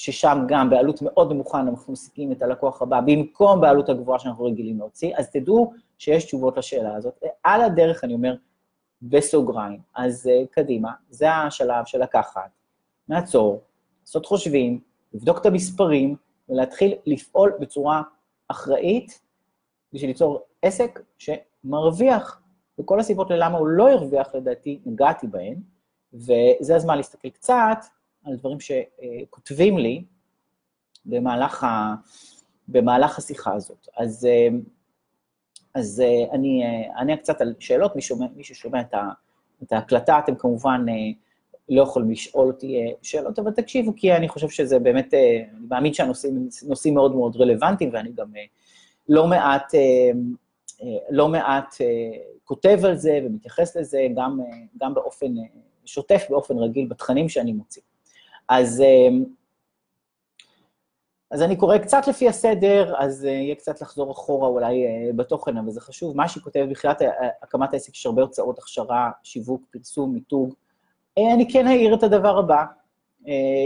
ששם גם בעלות מאוד נמוכה אנחנו משיגים את הלקוח הבא, במקום בעלות הגבוהה שאנחנו רגילים להוציא, אז תדעו שיש תשובות לשאלה הזאת. על הדרך, אני אומר, בסוגריים, אז uh, קדימה, זה השלב של לקחת, לעצור, לעשות חושבים, לבדוק את המספרים, ולהתחיל לפעול בצורה אחראית בשביל ליצור עסק שמרוויח. וכל הסיבות ללמה הוא לא הרוויח, לדעתי, נגעתי בהן, וזה הזמן להסתכל קצת על דברים שכותבים לי במהלך, ה, במהלך השיחה הזאת. אז, אז אני אענה קצת על שאלות, מי, שומע, מי ששומע את, ה, את ההקלטה, אתם כמובן לא יכולים לשאול אותי שאלות, אבל תקשיבו, כי אני חושב שזה באמת, אני מאמין שהנושאים נושאים מאוד מאוד רלוונטיים, ואני גם לא מעט, לא מעט כותב על זה ומתייחס לזה גם, גם באופן שוטף באופן רגיל בתכנים שאני מוציא. אז, אמ, אז אני קורא קצת לפי הסדר, אז אה, יהיה קצת לחזור אחורה אולי אה, בתוכן, אבל זה חשוב. מה שהיא כותבת בתחילת אה, הקמת העסק, יש הרבה הוצאות, הכשרה, שיווק, פרסום, מיתוג. אני כן אעיר את הדבר הבא,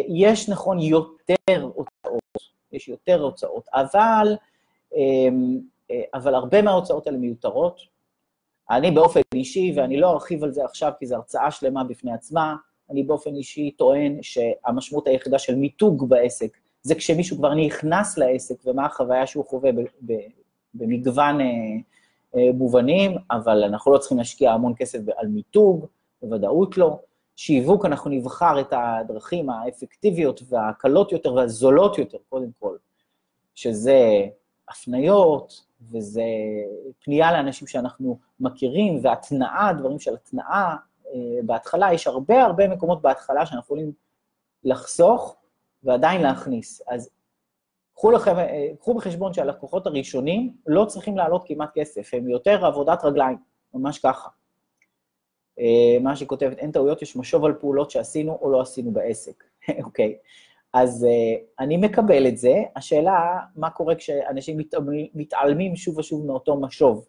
יש נכון יותר הוצאות, יש יותר הוצאות, אבל, אמ, אבל הרבה מההוצאות האלה מיותרות, אני באופן אישי, ואני לא ארחיב על זה עכשיו כי זו הרצאה שלמה בפני עצמה, אני באופן אישי טוען שהמשמעות היחידה של מיתוג בעסק זה כשמישהו כבר נכנס לעסק ומה החוויה שהוא חווה במגוון אה, אה, מובנים, אבל אנחנו לא צריכים להשקיע המון כסף על מיתוג, בוודאות לא. שיווק, אנחנו נבחר את הדרכים האפקטיביות והקלות יותר והזולות יותר, קודם כל, שזה הפניות, וזה פנייה לאנשים שאנחנו מכירים, והתנאה, דברים של התנאה. אה, בהתחלה, יש הרבה הרבה מקומות בהתחלה שאנחנו יכולים לחסוך ועדיין להכניס. אז קחו, לכם, אה, קחו בחשבון שהלקוחות הראשונים לא צריכים לעלות כמעט כסף, הם יותר עבודת רגליים, ממש ככה. אה, מה שהיא כותבת, אין טעויות, יש משוב על פעולות שעשינו או לא עשינו בעסק, אוקיי. אז uh, אני מקבל את זה, השאלה, מה קורה כשאנשים מתעלמים שוב ושוב מאותו משוב.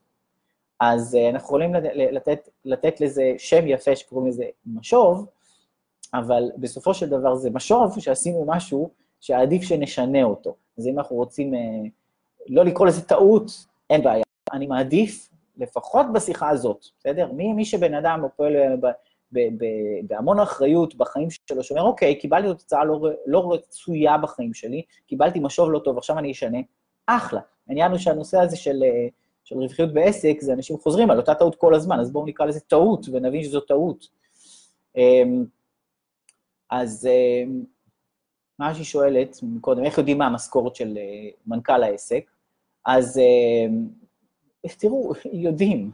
אז uh, אנחנו יכולים לתת, לתת לזה שם יפה שקוראים לזה משוב, אבל בסופו של דבר זה משוב שעשינו משהו שעדיף שנשנה אותו. אז אם אנחנו רוצים uh, לא לקרוא לזה טעות, אין בעיה. אני מעדיף, לפחות בשיחה הזאת, בסדר? מי, מי שבן אדם פועל בהמון אחריות בחיים שלו, שאומר, אוקיי, קיבלתי תוצאה לא, לא רצויה בחיים שלי, קיבלתי משוב לא טוב, עכשיו אני אשנה, אחלה. העניין הוא שהנושא הזה של, אה, של רווחיות בעסק, זה אנשים חוזרים על אותה טעות כל הזמן, אז בואו נקרא לזה טעות, ונבין שזו טעות. אמ, אז אמ, מה שהיא שואלת קודם, איך יודעים מה המשכורת של אה, מנכ"ל העסק? אז אמ, תראו, יודעים.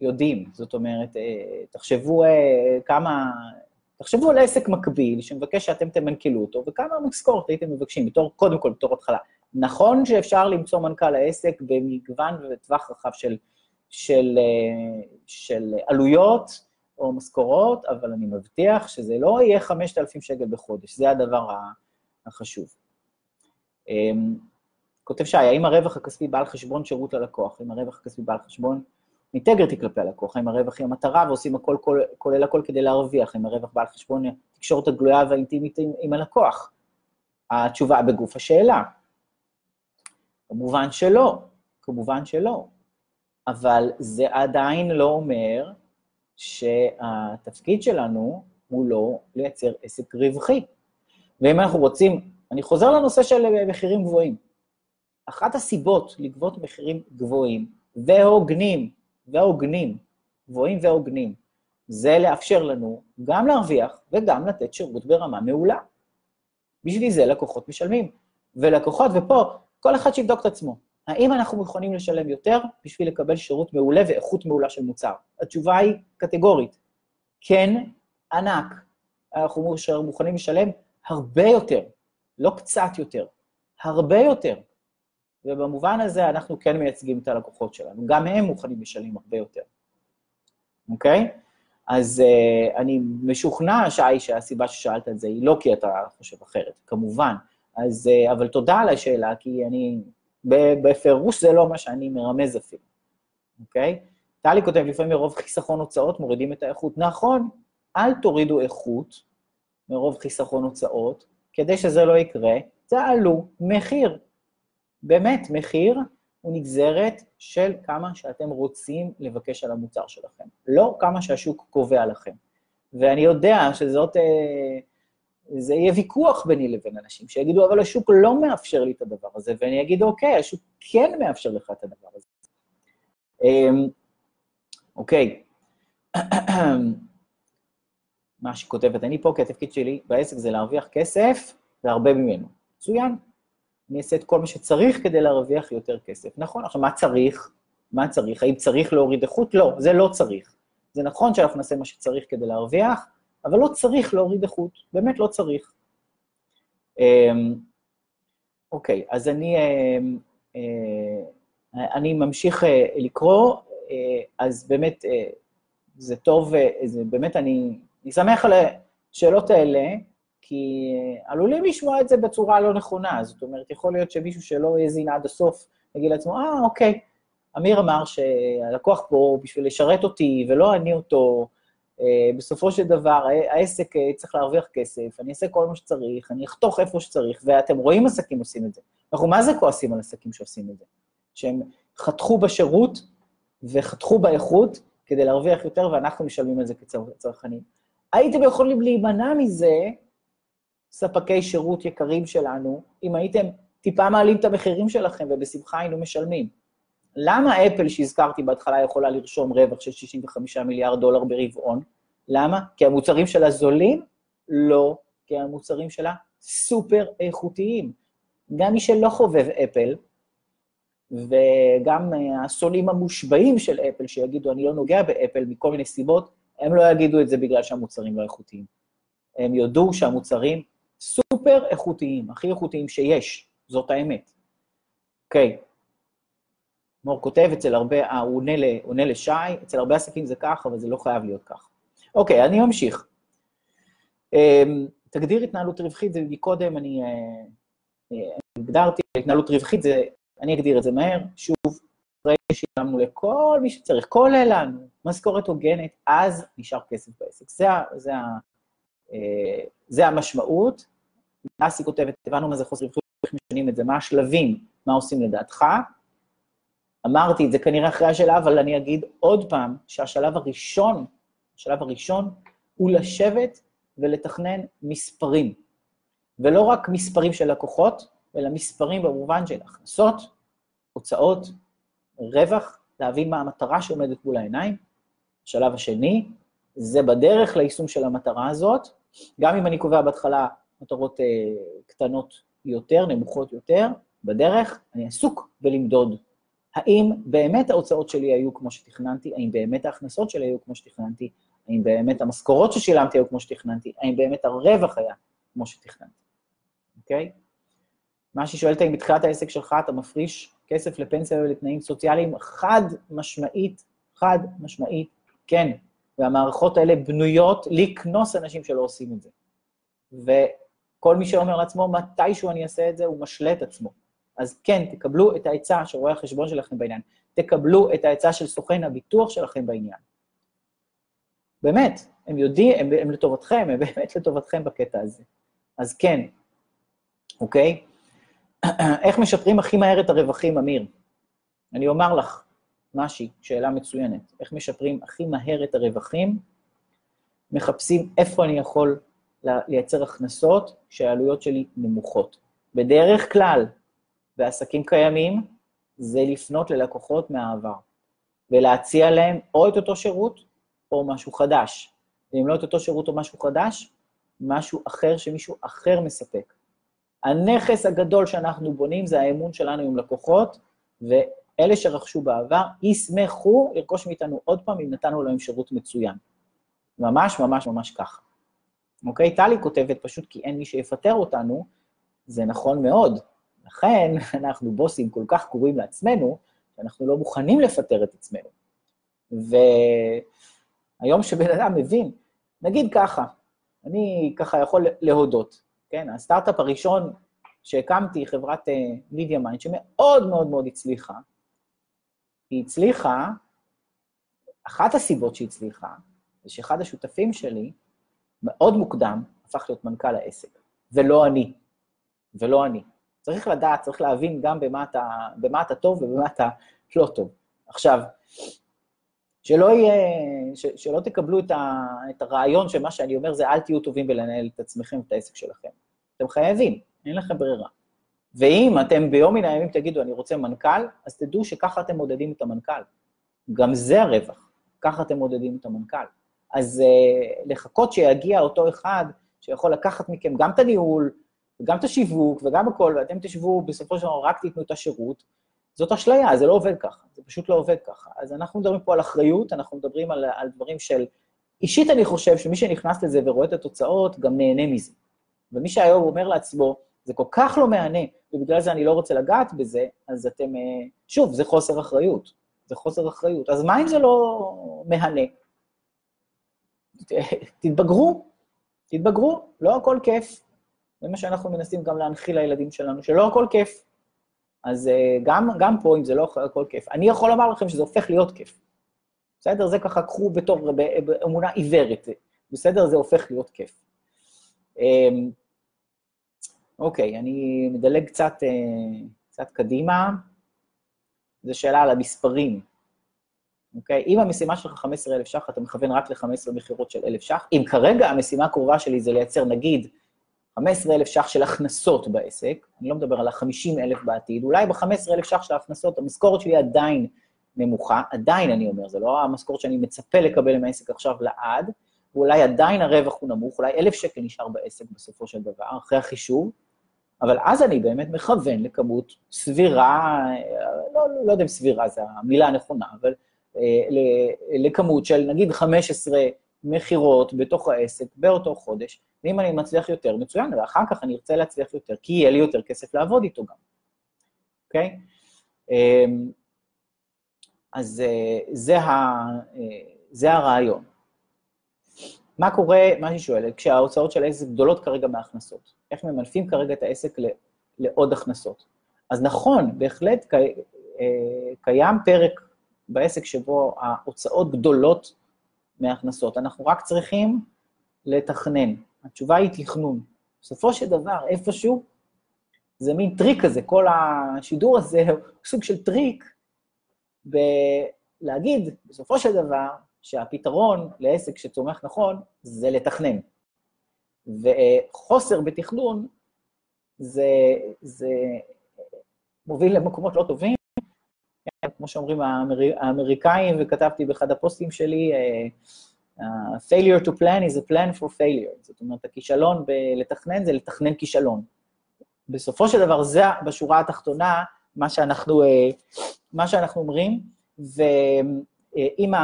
יודעים. זאת אומרת, אה, תחשבו אה, כמה... תחשבו על עסק מקביל שמבקש שאתם תמנכלו אותו, וכמה משכורת הייתם מבקשים, בתור, קודם כל, בתור התחלה. נכון שאפשר למצוא מנכ"ל העסק במגוון ובטווח רחב של, של, אה, של עלויות או משכורות, אבל אני מבטיח שזה לא יהיה 5,000 שקל בחודש, זה הדבר החשוב. אמ, כותב שי, האם הרווח הכספי בא על חשבון שירות ללקוח? האם הרווח הכספי בא על חשבון אינטגריטי כלפי הלקוח, האם הרווח היא המטרה ועושים הכל, כל, כולל הכל כדי להרוויח, האם הרווח בא על חשבון התקשורת הגלויה והאינטימית עם, עם הלקוח? התשובה בגוף השאלה. כמובן שלא, כמובן שלא. אבל זה עדיין לא אומר שהתפקיד שלנו הוא לא לייצר עסק רווחי. ואם אנחנו רוצים, אני חוזר לנושא של מחירים גבוהים. אחת הסיבות לגבות מחירים גבוהים והוגנים והוגנים, גבוהים והוגנים, זה לאפשר לנו גם להרוויח וגם לתת שירות ברמה מעולה. בשביל זה לקוחות משלמים. ולקוחות, ופה, כל אחד שיבדוק את עצמו. האם אנחנו מוכנים לשלם יותר בשביל לקבל שירות מעולה ואיכות מעולה של מוצר? התשובה היא קטגורית. כן, ענק. אנחנו מוכנים לשלם הרבה יותר, לא קצת יותר, הרבה יותר. ובמובן הזה אנחנו כן מייצגים את הלקוחות שלנו. גם הם מוכנים לשלם הרבה יותר, אוקיי? אז uh, אני משוכנע, שי, שהסיבה ששאלת את זה היא לא כי אתה חושב אחרת, כמובן. אז, uh, אבל תודה על השאלה, כי אני, בפירוש זה לא מה שאני מרמז אפילו, אוקיי? טלי כותב, לפעמים מרוב חיסכון הוצאות מורידים את האיכות. נכון, אל תורידו איכות מרוב חיסכון הוצאות, כדי שזה לא יקרה, תעלו מחיר. באמת, מחיר הוא נגזרת של כמה שאתם רוצים לבקש על המוצר שלכם, לא כמה שהשוק קובע לכם. ואני יודע שזאת, אה, זה יהיה ויכוח ביני לבין אנשים, שיגידו, אבל השוק לא מאפשר לי את הדבר הזה, ואני אגיד, אוקיי, השוק כן מאפשר לך את הדבר הזה. אמ, אוקיי, מה שכותבת, אני פה כי התפקיד שלי בעסק זה להרוויח כסף והרבה ממנו. מצוין, אני אעשה את כל מה שצריך כדי להרוויח יותר כסף. נכון, עכשיו, מה צריך? מה צריך? האם צריך להוריד איכות? לא, זה לא צריך. זה נכון שאנחנו נעשה מה שצריך כדי להרוויח, אבל לא צריך להוריד איכות, באמת לא צריך. אמ, אוקיי, אז אני, אמ, אה, אני ממשיך אה, לקרוא, אה, אז באמת, זה טוב, זה באמת, אני, אני שמח על השאלות האלה. כי עלולים לשמוע את זה בצורה לא נכונה. זאת אומרת, יכול להיות שמישהו שלא האזין עד הסוף, יגיד לעצמו, אה, אוקיי, אמיר אמר שהלקוח פה בשביל לשרת אותי ולא אני אותו, בסופו של דבר העסק אה, צריך להרוויח כסף, אני אעשה כל מה שצריך, אני אחתוך איפה שצריך, ואתם רואים עסקים עושים את זה. אנחנו מה זה כועסים על עסקים שעושים את זה? שהם חתכו בשירות וחתכו באיכות כדי להרוויח יותר, ואנחנו משלמים על זה כצרכנים. הייתם יכולים להימנע מזה, ספקי שירות יקרים שלנו, אם הייתם טיפה מעלים את המחירים שלכם ובשמחה היינו משלמים. למה אפל שהזכרתי בהתחלה יכולה לרשום רווח של 65 מיליארד דולר ברבעון? למה? כי המוצרים שלה זולים? לא, כי המוצרים שלה סופר איכותיים. גם מי שלא חובב אפל, וגם הסולים המושבעים של אפל, שיגידו, אני לא נוגע באפל מכל מיני סיבות, הם לא יגידו את זה בגלל שהמוצרים לא איכותיים. הם יודו שהמוצרים סופר איכותיים, הכי איכותיים שיש, זאת האמת. אוקיי, okay. מור כותב, אצל הרבה, אה, הוא עונה, ל, עונה לשי, אצל הרבה עסקים זה כך, אבל זה לא חייב להיות כך. אוקיי, אני ממשיך. אמ, תגדיר התנהלות רווחית, זה מקודם, אני אה, אה, הגדרתי, התנהלות רווחית זה, אני אגדיר את זה מהר, שוב, אחרי ששילמנו לכל מי שצריך, כולל לנו, משכורת הוגנת, אז נשאר כסף בעסק. זה, זה, זה המשמעות. דסי כותבת, הבנו מה זה חוסר רווחיות, איך משנים את זה, מה השלבים, מה עושים לדעתך. אמרתי את זה כנראה אחרי השלב, אבל אני אגיד עוד פעם, שהשלב הראשון, השלב הראשון הוא לשבת ולתכנן מספרים. ולא רק מספרים של לקוחות, אלא מספרים במובן של הכנסות, הוצאות, רווח, להבין מה המטרה שעומדת מול העיניים. השלב השני, זה בדרך ליישום של המטרה הזאת, גם אם אני קובע בהתחלה מטרות אה, קטנות יותר, נמוכות יותר, בדרך אני עסוק בלמדוד האם באמת ההוצאות שלי היו כמו שתכננתי, האם באמת ההכנסות שלי היו כמו שתכננתי, האם באמת המשכורות ששילמתי היו כמו שתכננתי, האם באמת הרווח היה כמו שתכננתי, אוקיי? מה שהיא שואלת, האם בתחילת העסק שלך אתה מפריש כסף לפנסיה ולתנאים סוציאליים, חד משמעית, חד משמעית, כן. והמערכות האלה בנויות לקנוס אנשים שלא עושים את זה. וכל מי שאומר לעצמו, מתישהו אני אעשה את זה, הוא משלה את עצמו. אז כן, תקבלו את העצה של רואה החשבון שלכם בעניין, תקבלו את העצה של סוכן הביטוח שלכם בעניין. באמת, הם יודעים, הם, הם לטובתכם, הם באמת לטובתכם בקטע הזה. אז כן, אוקיי? איך משפרים הכי מהר את הרווחים, אמיר? אני אומר לך, משהי, שאלה מצוינת. איך משפרים הכי מהר את הרווחים? מחפשים איפה אני יכול לייצר הכנסות שהעלויות שלי נמוכות. בדרך כלל, בעסקים קיימים, זה לפנות ללקוחות מהעבר, ולהציע להם או את אותו שירות או משהו חדש. ואם לא את אותו שירות או משהו חדש, משהו אחר שמישהו אחר מספק. הנכס הגדול שאנחנו בונים זה האמון שלנו עם לקוחות, ואלה שרכשו בעבר ישמחו לרכוש מאיתנו עוד פעם אם נתנו להם שירות מצוין. ממש ממש ממש ככה. אוקיי? טלי כותבת פשוט כי אין מי שיפטר אותנו, זה נכון מאוד. לכן אנחנו בוסים כל כך קרובים לעצמנו, שאנחנו לא מוכנים לפטר את עצמנו. והיום שבן אדם מבין, נגיד ככה, אני ככה יכול להודות, כן? הסטארט-אפ הראשון שהקמתי, חברת מידיה uh, mind, שמאוד מאוד מאוד הצליחה, היא הצליחה, אחת הסיבות שהיא הצליחה, זה שאחד השותפים שלי, מאוד מוקדם, הפך להיות מנכ"ל העסק, ולא אני, ולא אני. צריך לדעת, צריך להבין גם במה אתה, במה אתה טוב ובמה אתה לא טוב. עכשיו, שלא יהיה, ש, שלא תקבלו את, ה, את הרעיון שמה שאני אומר זה אל תהיו טובים בלנהל את עצמכם ואת העסק שלכם. אתם חייבים, אין לכם ברירה. ואם אתם ביום מן הימים תגידו, אני רוצה מנכ"ל, אז תדעו שככה אתם מודדים את המנכ"ל. גם זה הרווח, ככה אתם מודדים את המנכ"ל. אז uh, לחכות שיגיע אותו אחד שיכול לקחת מכם גם את הניהול, וגם את השיווק וגם הכל, ואתם תשבו, בסופו של דבר רק תיתנו את השירות, זאת אשליה, זה לא עובד ככה, זה פשוט לא עובד ככה. אז אנחנו מדברים פה על אחריות, אנחנו מדברים על, על דברים של... אישית אני חושב שמי שנכנס לזה ורואה את התוצאות, גם נהנה מזה. ומי שהיום אומר לעצמו, זה כל כך לא מהנה, ובגלל זה אני לא רוצה לגעת בזה, אז אתם... אה, שוב, זה חוסר אחריות. זה חוסר אחריות. אז מה אם זה לא מהנה? תתבגרו, תתבגרו, לא הכל כיף. זה מה שאנחנו מנסים גם להנחיל לילדים שלנו, שלא הכל כיף. אז אה, גם, גם פה, אם זה לא הכל כיף, אני יכול לומר לכם שזה הופך להיות כיף. בסדר? זה ככה, קחו בתור, באמונה עיוורת. בסדר? זה הופך להיות כיף. אמ, אוקיי, אני מדלג קצת, אה, קצת קדימה. זו שאלה על המספרים, אוקיי? אם המשימה שלך 15,000 ש"ח, אתה מכוון רק ל-15 מכירות של 1,000 ש"ח. אם כרגע המשימה הקרובה שלי זה לייצר, נגיד, 15,000 ש"ח של הכנסות בעסק, אני לא מדבר על ה-50,000 בעתיד, אולי ב-15,000 ש"ח של ההכנסות, המשכורת שלי עדיין נמוכה, עדיין אני אומר, זה לא המשכורת שאני מצפה לקבל מהעסק עכשיו לעד, ואולי עדיין הרווח הוא נמוך, אולי 1,000 שקל נשאר בעסק בסופו של דבר, אחרי החישוב, אבל אז אני באמת מכוון לכמות סבירה, לא, לא יודע אם סבירה זו המילה הנכונה, אבל אה, לכמות של נגיד 15 מכירות בתוך העסק באותו חודש, ואם אני מצליח יותר, מצוין, ואחר כך אני ארצה להצליח יותר, כי יהיה לי יותר כסף לעבוד איתו גם, אוקיי? אמ, אז אה, זה, ה, אה, זה הרעיון. מה קורה, מה אני שואלת, כשההוצאות של העסק גדולות כרגע מההכנסות? איך ממנפים כרגע את העסק לעוד הכנסות? אז נכון, בהחלט אה, קיים פרק בעסק שבו ההוצאות גדולות מההכנסות. אנחנו רק צריכים לתכנן. התשובה היא תכנון. בסופו של דבר, איפשהו, זה מין טריק כזה, כל השידור הזה הוא סוג של טריק בלהגיד, בסופו של דבר, שהפתרון לעסק שצומח נכון זה לתכנן. וחוסר בתכנון זה, זה מוביל למקומות לא טובים. כמו שאומרים האמר... האמריקאים, וכתבתי באחד הפוסטים שלי, uh, failure to plan is a plan for failure. זאת אומרת, הכישלון בלתכנן זה לתכנן כישלון. בסופו של דבר, זה בשורה התחתונה מה שאנחנו, uh, מה שאנחנו אומרים, ואם uh,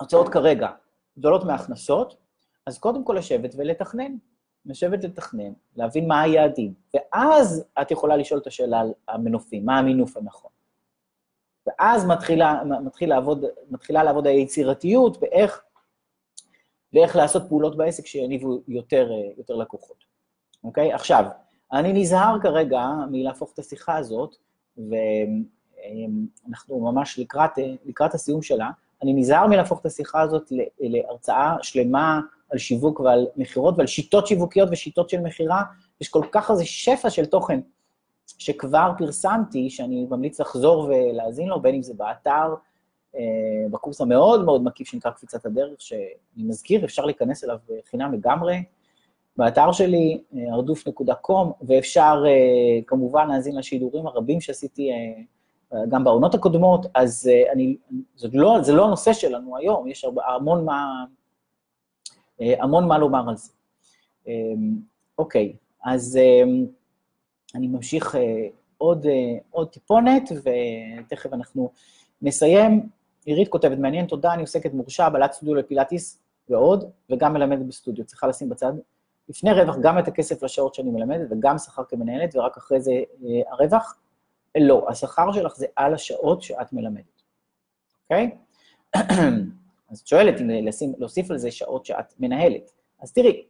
ההוצאות כרגע גדולות מההכנסות, אז קודם כל לשבת ולתכנן. לשבת לתכנן, להבין מה היעדים, ואז את יכולה לשאול את השאלה על המנופים, מה המינוף הנכון. ואז מתחילה, מתחיל לעבוד, מתחילה לעבוד היצירתיות באיך, באיך לעשות פעולות בעסק שיניבו יותר, יותר לקוחות. אוקיי? עכשיו, אני נזהר כרגע מלהפוך את השיחה הזאת, ואנחנו ממש לקראת, לקראת הסיום שלה, אני נזהר מלהפוך את השיחה הזאת להרצאה שלמה על שיווק ועל מכירות ועל שיטות שיווקיות ושיטות של מכירה. יש כל כך איזה שפע של תוכן שכבר פרסמתי, שאני ממליץ לחזור ולהאזין לו, בין אם זה באתר, אה, בקורס המאוד מאוד מקיף שנקרא קפיצת הדרך, שאני מזכיר, אפשר להיכנס אליו חינם לגמרי, באתר שלי, הרדוף.קום, ואפשר אה, כמובן להאזין לשידורים הרבים שעשיתי אה, גם בעונות הקודמות, אז אני, זה לא, זה לא הנושא שלנו היום, יש המון מה, המון מה לומר על זה. אוקיי, אז אני ממשיך עוד, עוד טיפונת, ותכף אנחנו נסיים. עירית כותבת, מעניין, תודה, אני עוסקת מורשה, בעלת סטודיו לפילאטיס ועוד, וגם מלמדת בסטודיו. צריכה לשים בצד לפני רווח גם את הכסף לשעות שאני מלמדת, וגם שכר כמנהלת, ורק אחרי זה הרווח. לא, השכר שלך זה על השעות שאת מלמדת, אוקיי? אז את שואלת אם לשים, להוסיף על זה שעות שאת מנהלת. אז תראי,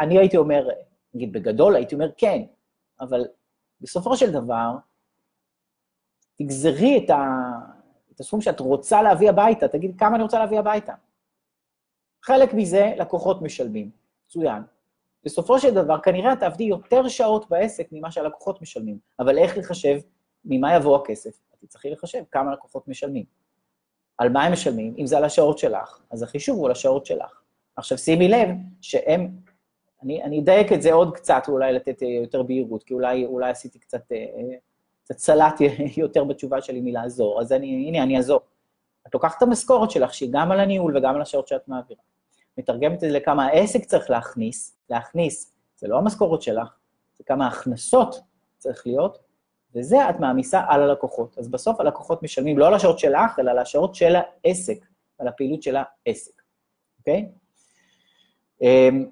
אני הייתי אומר, נגיד בגדול, הייתי אומר כן, אבל בסופו של דבר, תגזרי את, ה, את הסכום שאת רוצה להביא הביתה, תגיד כמה אני רוצה להביא הביתה. חלק מזה לקוחות משלמים, מצוין. בסופו של דבר, כנראה את תעבדי יותר שעות בעסק ממה שהלקוחות משלמים, אבל איך לחשב ממה יבוא הכסף? את תצטרכי לחשב כמה לקוחות משלמים. על מה הם משלמים? אם זה על השעות שלך, אז החישוב הוא על השעות שלך. עכשיו, שימי לב שהם, אני, אני אדייק את זה עוד קצת, אולי לתת אה, יותר בהירות, כי אולי, אולי עשיתי קצת, אה, קצת סלט יותר בתשובה שלי מלעזור, אז אני, הנה, אני אעזור. את לוקחת את המשכורת שלך, שהיא גם על הניהול וגם על השעות שאת מעבירה. מתרגמת את זה לכמה העסק צריך להכניס, להכניס, זה לא המשכורת שלך, זה כמה הכנסות צריך להיות, וזה את מעמיסה על הלקוחות. אז בסוף הלקוחות משלמים לא על השעות שלך, אלא על השעות של העסק, על הפעילות של העסק, אוקיי? אמ,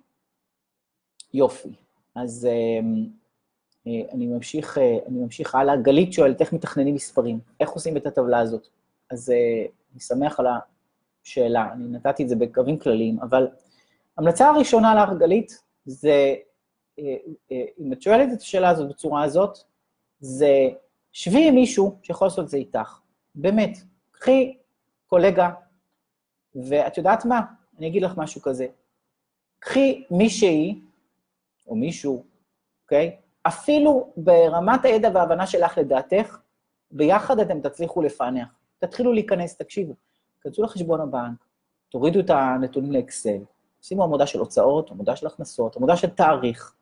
יופי. אז אמ, אה, אני ממשיך, אה, אני ממשיך הלאה. גלית שואלת, איך מתכננים מספרים? איך עושים את הטבלה הזאת? אז אה, אני שמח על השאלה, אני נתתי את זה בקווים כלליים, אבל המלצה הראשונה לך, גלית, זה, אם את שואלת את השאלה הזאת בצורה הזאת, זה שבי עם מישהו שיכול לעשות את זה איתך. באמת, קחי קולגה, ואת יודעת מה? אני אגיד לך משהו כזה. קחי מישהי, או מישהו, אוקיי? אפילו ברמת הידע וההבנה שלך לדעתך, ביחד אתם תצליחו לפענח. תתחילו להיכנס, תקשיבו, כנסו לחשבון הבנק, תורידו את הנתונים לאקסל, שימו עמודה של הוצאות, עמודה של הכנסות, עמודה של תאריך,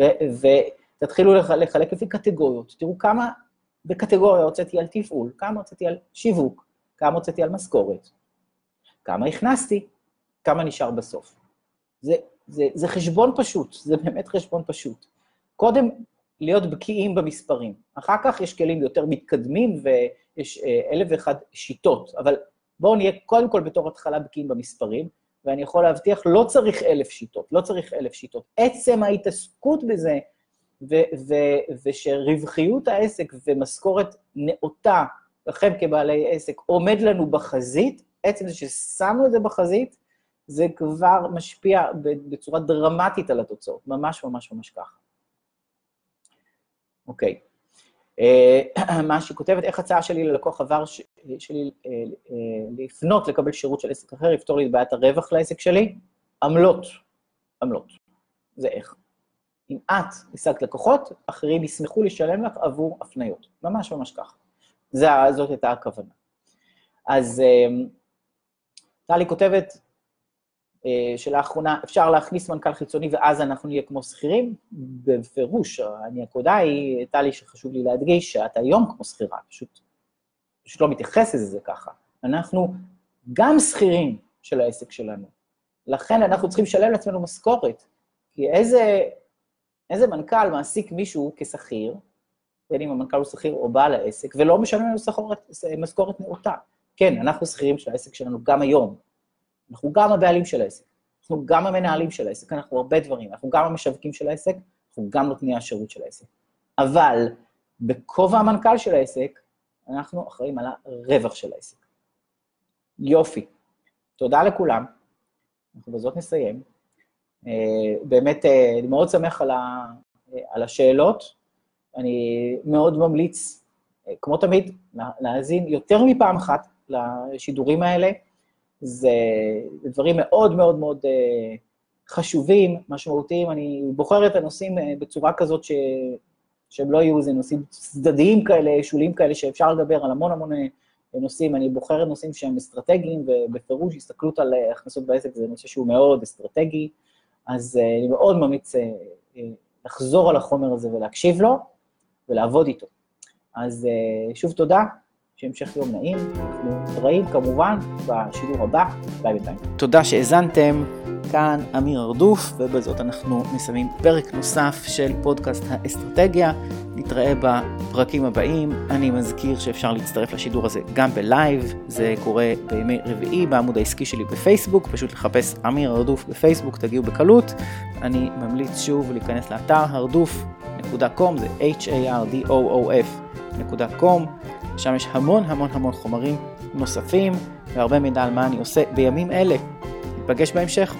ותתחילו לחלק לפי קטגוריות. תראו כמה בקטגוריה הוצאתי על תפעול, כמה הוצאתי על שיווק, כמה הוצאתי על משכורת, כמה הכנסתי, כמה נשאר בסוף. זה, זה, זה חשבון פשוט, זה באמת חשבון פשוט. קודם, להיות בקיאים במספרים. אחר כך יש כלים יותר מתקדמים ויש אה, אלף ואחד שיטות, אבל בואו נהיה קודם כל בתור התחלה בקיאים במספרים, ואני יכול להבטיח, לא צריך אלף שיטות, לא צריך אלף שיטות. עצם ההתעסקות בזה, ו- ו- ושרווחיות העסק ומשכורת נאותה לכם כבעלי עסק עומד לנו בחזית, עצם זה ששמנו את זה בחזית, זה כבר משפיע בצורה דרמטית על התוצאות, ממש ממש ממש ככה. אוקיי. אה, מה שהיא כותבת, איך הצעה שלי ללקוח עבר שלי אה, אה, לפנות לקבל שירות של עסק אחר, יפתור לי את בעיית הרווח לעסק שלי? עמלות. עמלות. זה איך. אם את השגת לקוחות, אחרים ישמחו לשלם לך עבור הפניות. ממש ממש ככה. זאת הייתה הכוונה. אז טלי כותבת, שלאחרונה אפשר להכניס מנכ"ל חיצוני ואז אנחנו נהיה כמו שכירים? בפירוש, הנקודה היא, הייתה לי שחשוב לי להדגיש שאת היום כמו שכירה, פשוט, פשוט לא מתייחס לזה ככה. אנחנו גם שכירים של העסק שלנו. לכן אנחנו צריכים לשלם לעצמנו משכורת. כי איזה, איזה מנכ"ל מעסיק מישהו כשכיר, בין אם המנכ"ל הוא שכיר או בעל העסק, ולא משלם לנו משכורת נאותה. כן, אנחנו שכירים של העסק שלנו גם היום, אנחנו גם הבעלים של העסק, אנחנו גם המנהלים של העסק, אנחנו הרבה דברים, אנחנו גם המשווקים של העסק, אנחנו גם נותני השירות של העסק. אבל בכובע המנכ"ל של העסק, אנחנו אחראים על הרווח של העסק. יופי. תודה לכולם. אנחנו בזאת נסיים. Uh, באמת, uh, אני מאוד שמח על, ה, על השאלות. אני מאוד ממליץ, uh, כמו תמיד, להאזין יותר מפעם אחת לשידורים האלה. זה דברים מאוד מאוד מאוד אה, חשובים, משמעותיים. אני בוחר את הנושאים אה, בצורה כזאת ש... שהם לא יהיו איזה נושאים צדדיים כאלה, שוליים כאלה, שאפשר לדבר על המון המון אה, נושאים. אני בוחר נושאים שהם אסטרטגיים, ובפירוש הסתכלות על הכנסות בעסק זה נושא שהוא מאוד אסטרטגי, אז אני מאוד ממליץ לחזור על החומר הזה ולהקשיב לו ולעבוד איתו. אז שוב תודה, שהמשך יום נעים, אנחנו נתראים כמובן בשידור הבא, ביי בינתיים. תודה שהאזנתם, כאן אמיר הרדוף, ובזאת אנחנו מסיימים פרק נוסף של פודקאסט האסטרטגיה. נתראה בפרקים הבאים. אני מזכיר שאפשר להצטרף לשידור הזה גם בלייב, זה קורה בימי רביעי בעמוד העסקי שלי בפייסבוק, פשוט לחפש אמיר הרדוף בפייסבוק, תגיעו בקלות. אני ממליץ שוב להיכנס לאתר הרדוף.com, זה h-a-r-d-o-o-f.com. שם יש המון המון המון חומרים נוספים והרבה מידע על מה אני עושה בימים אלה. נפגש בהמשך.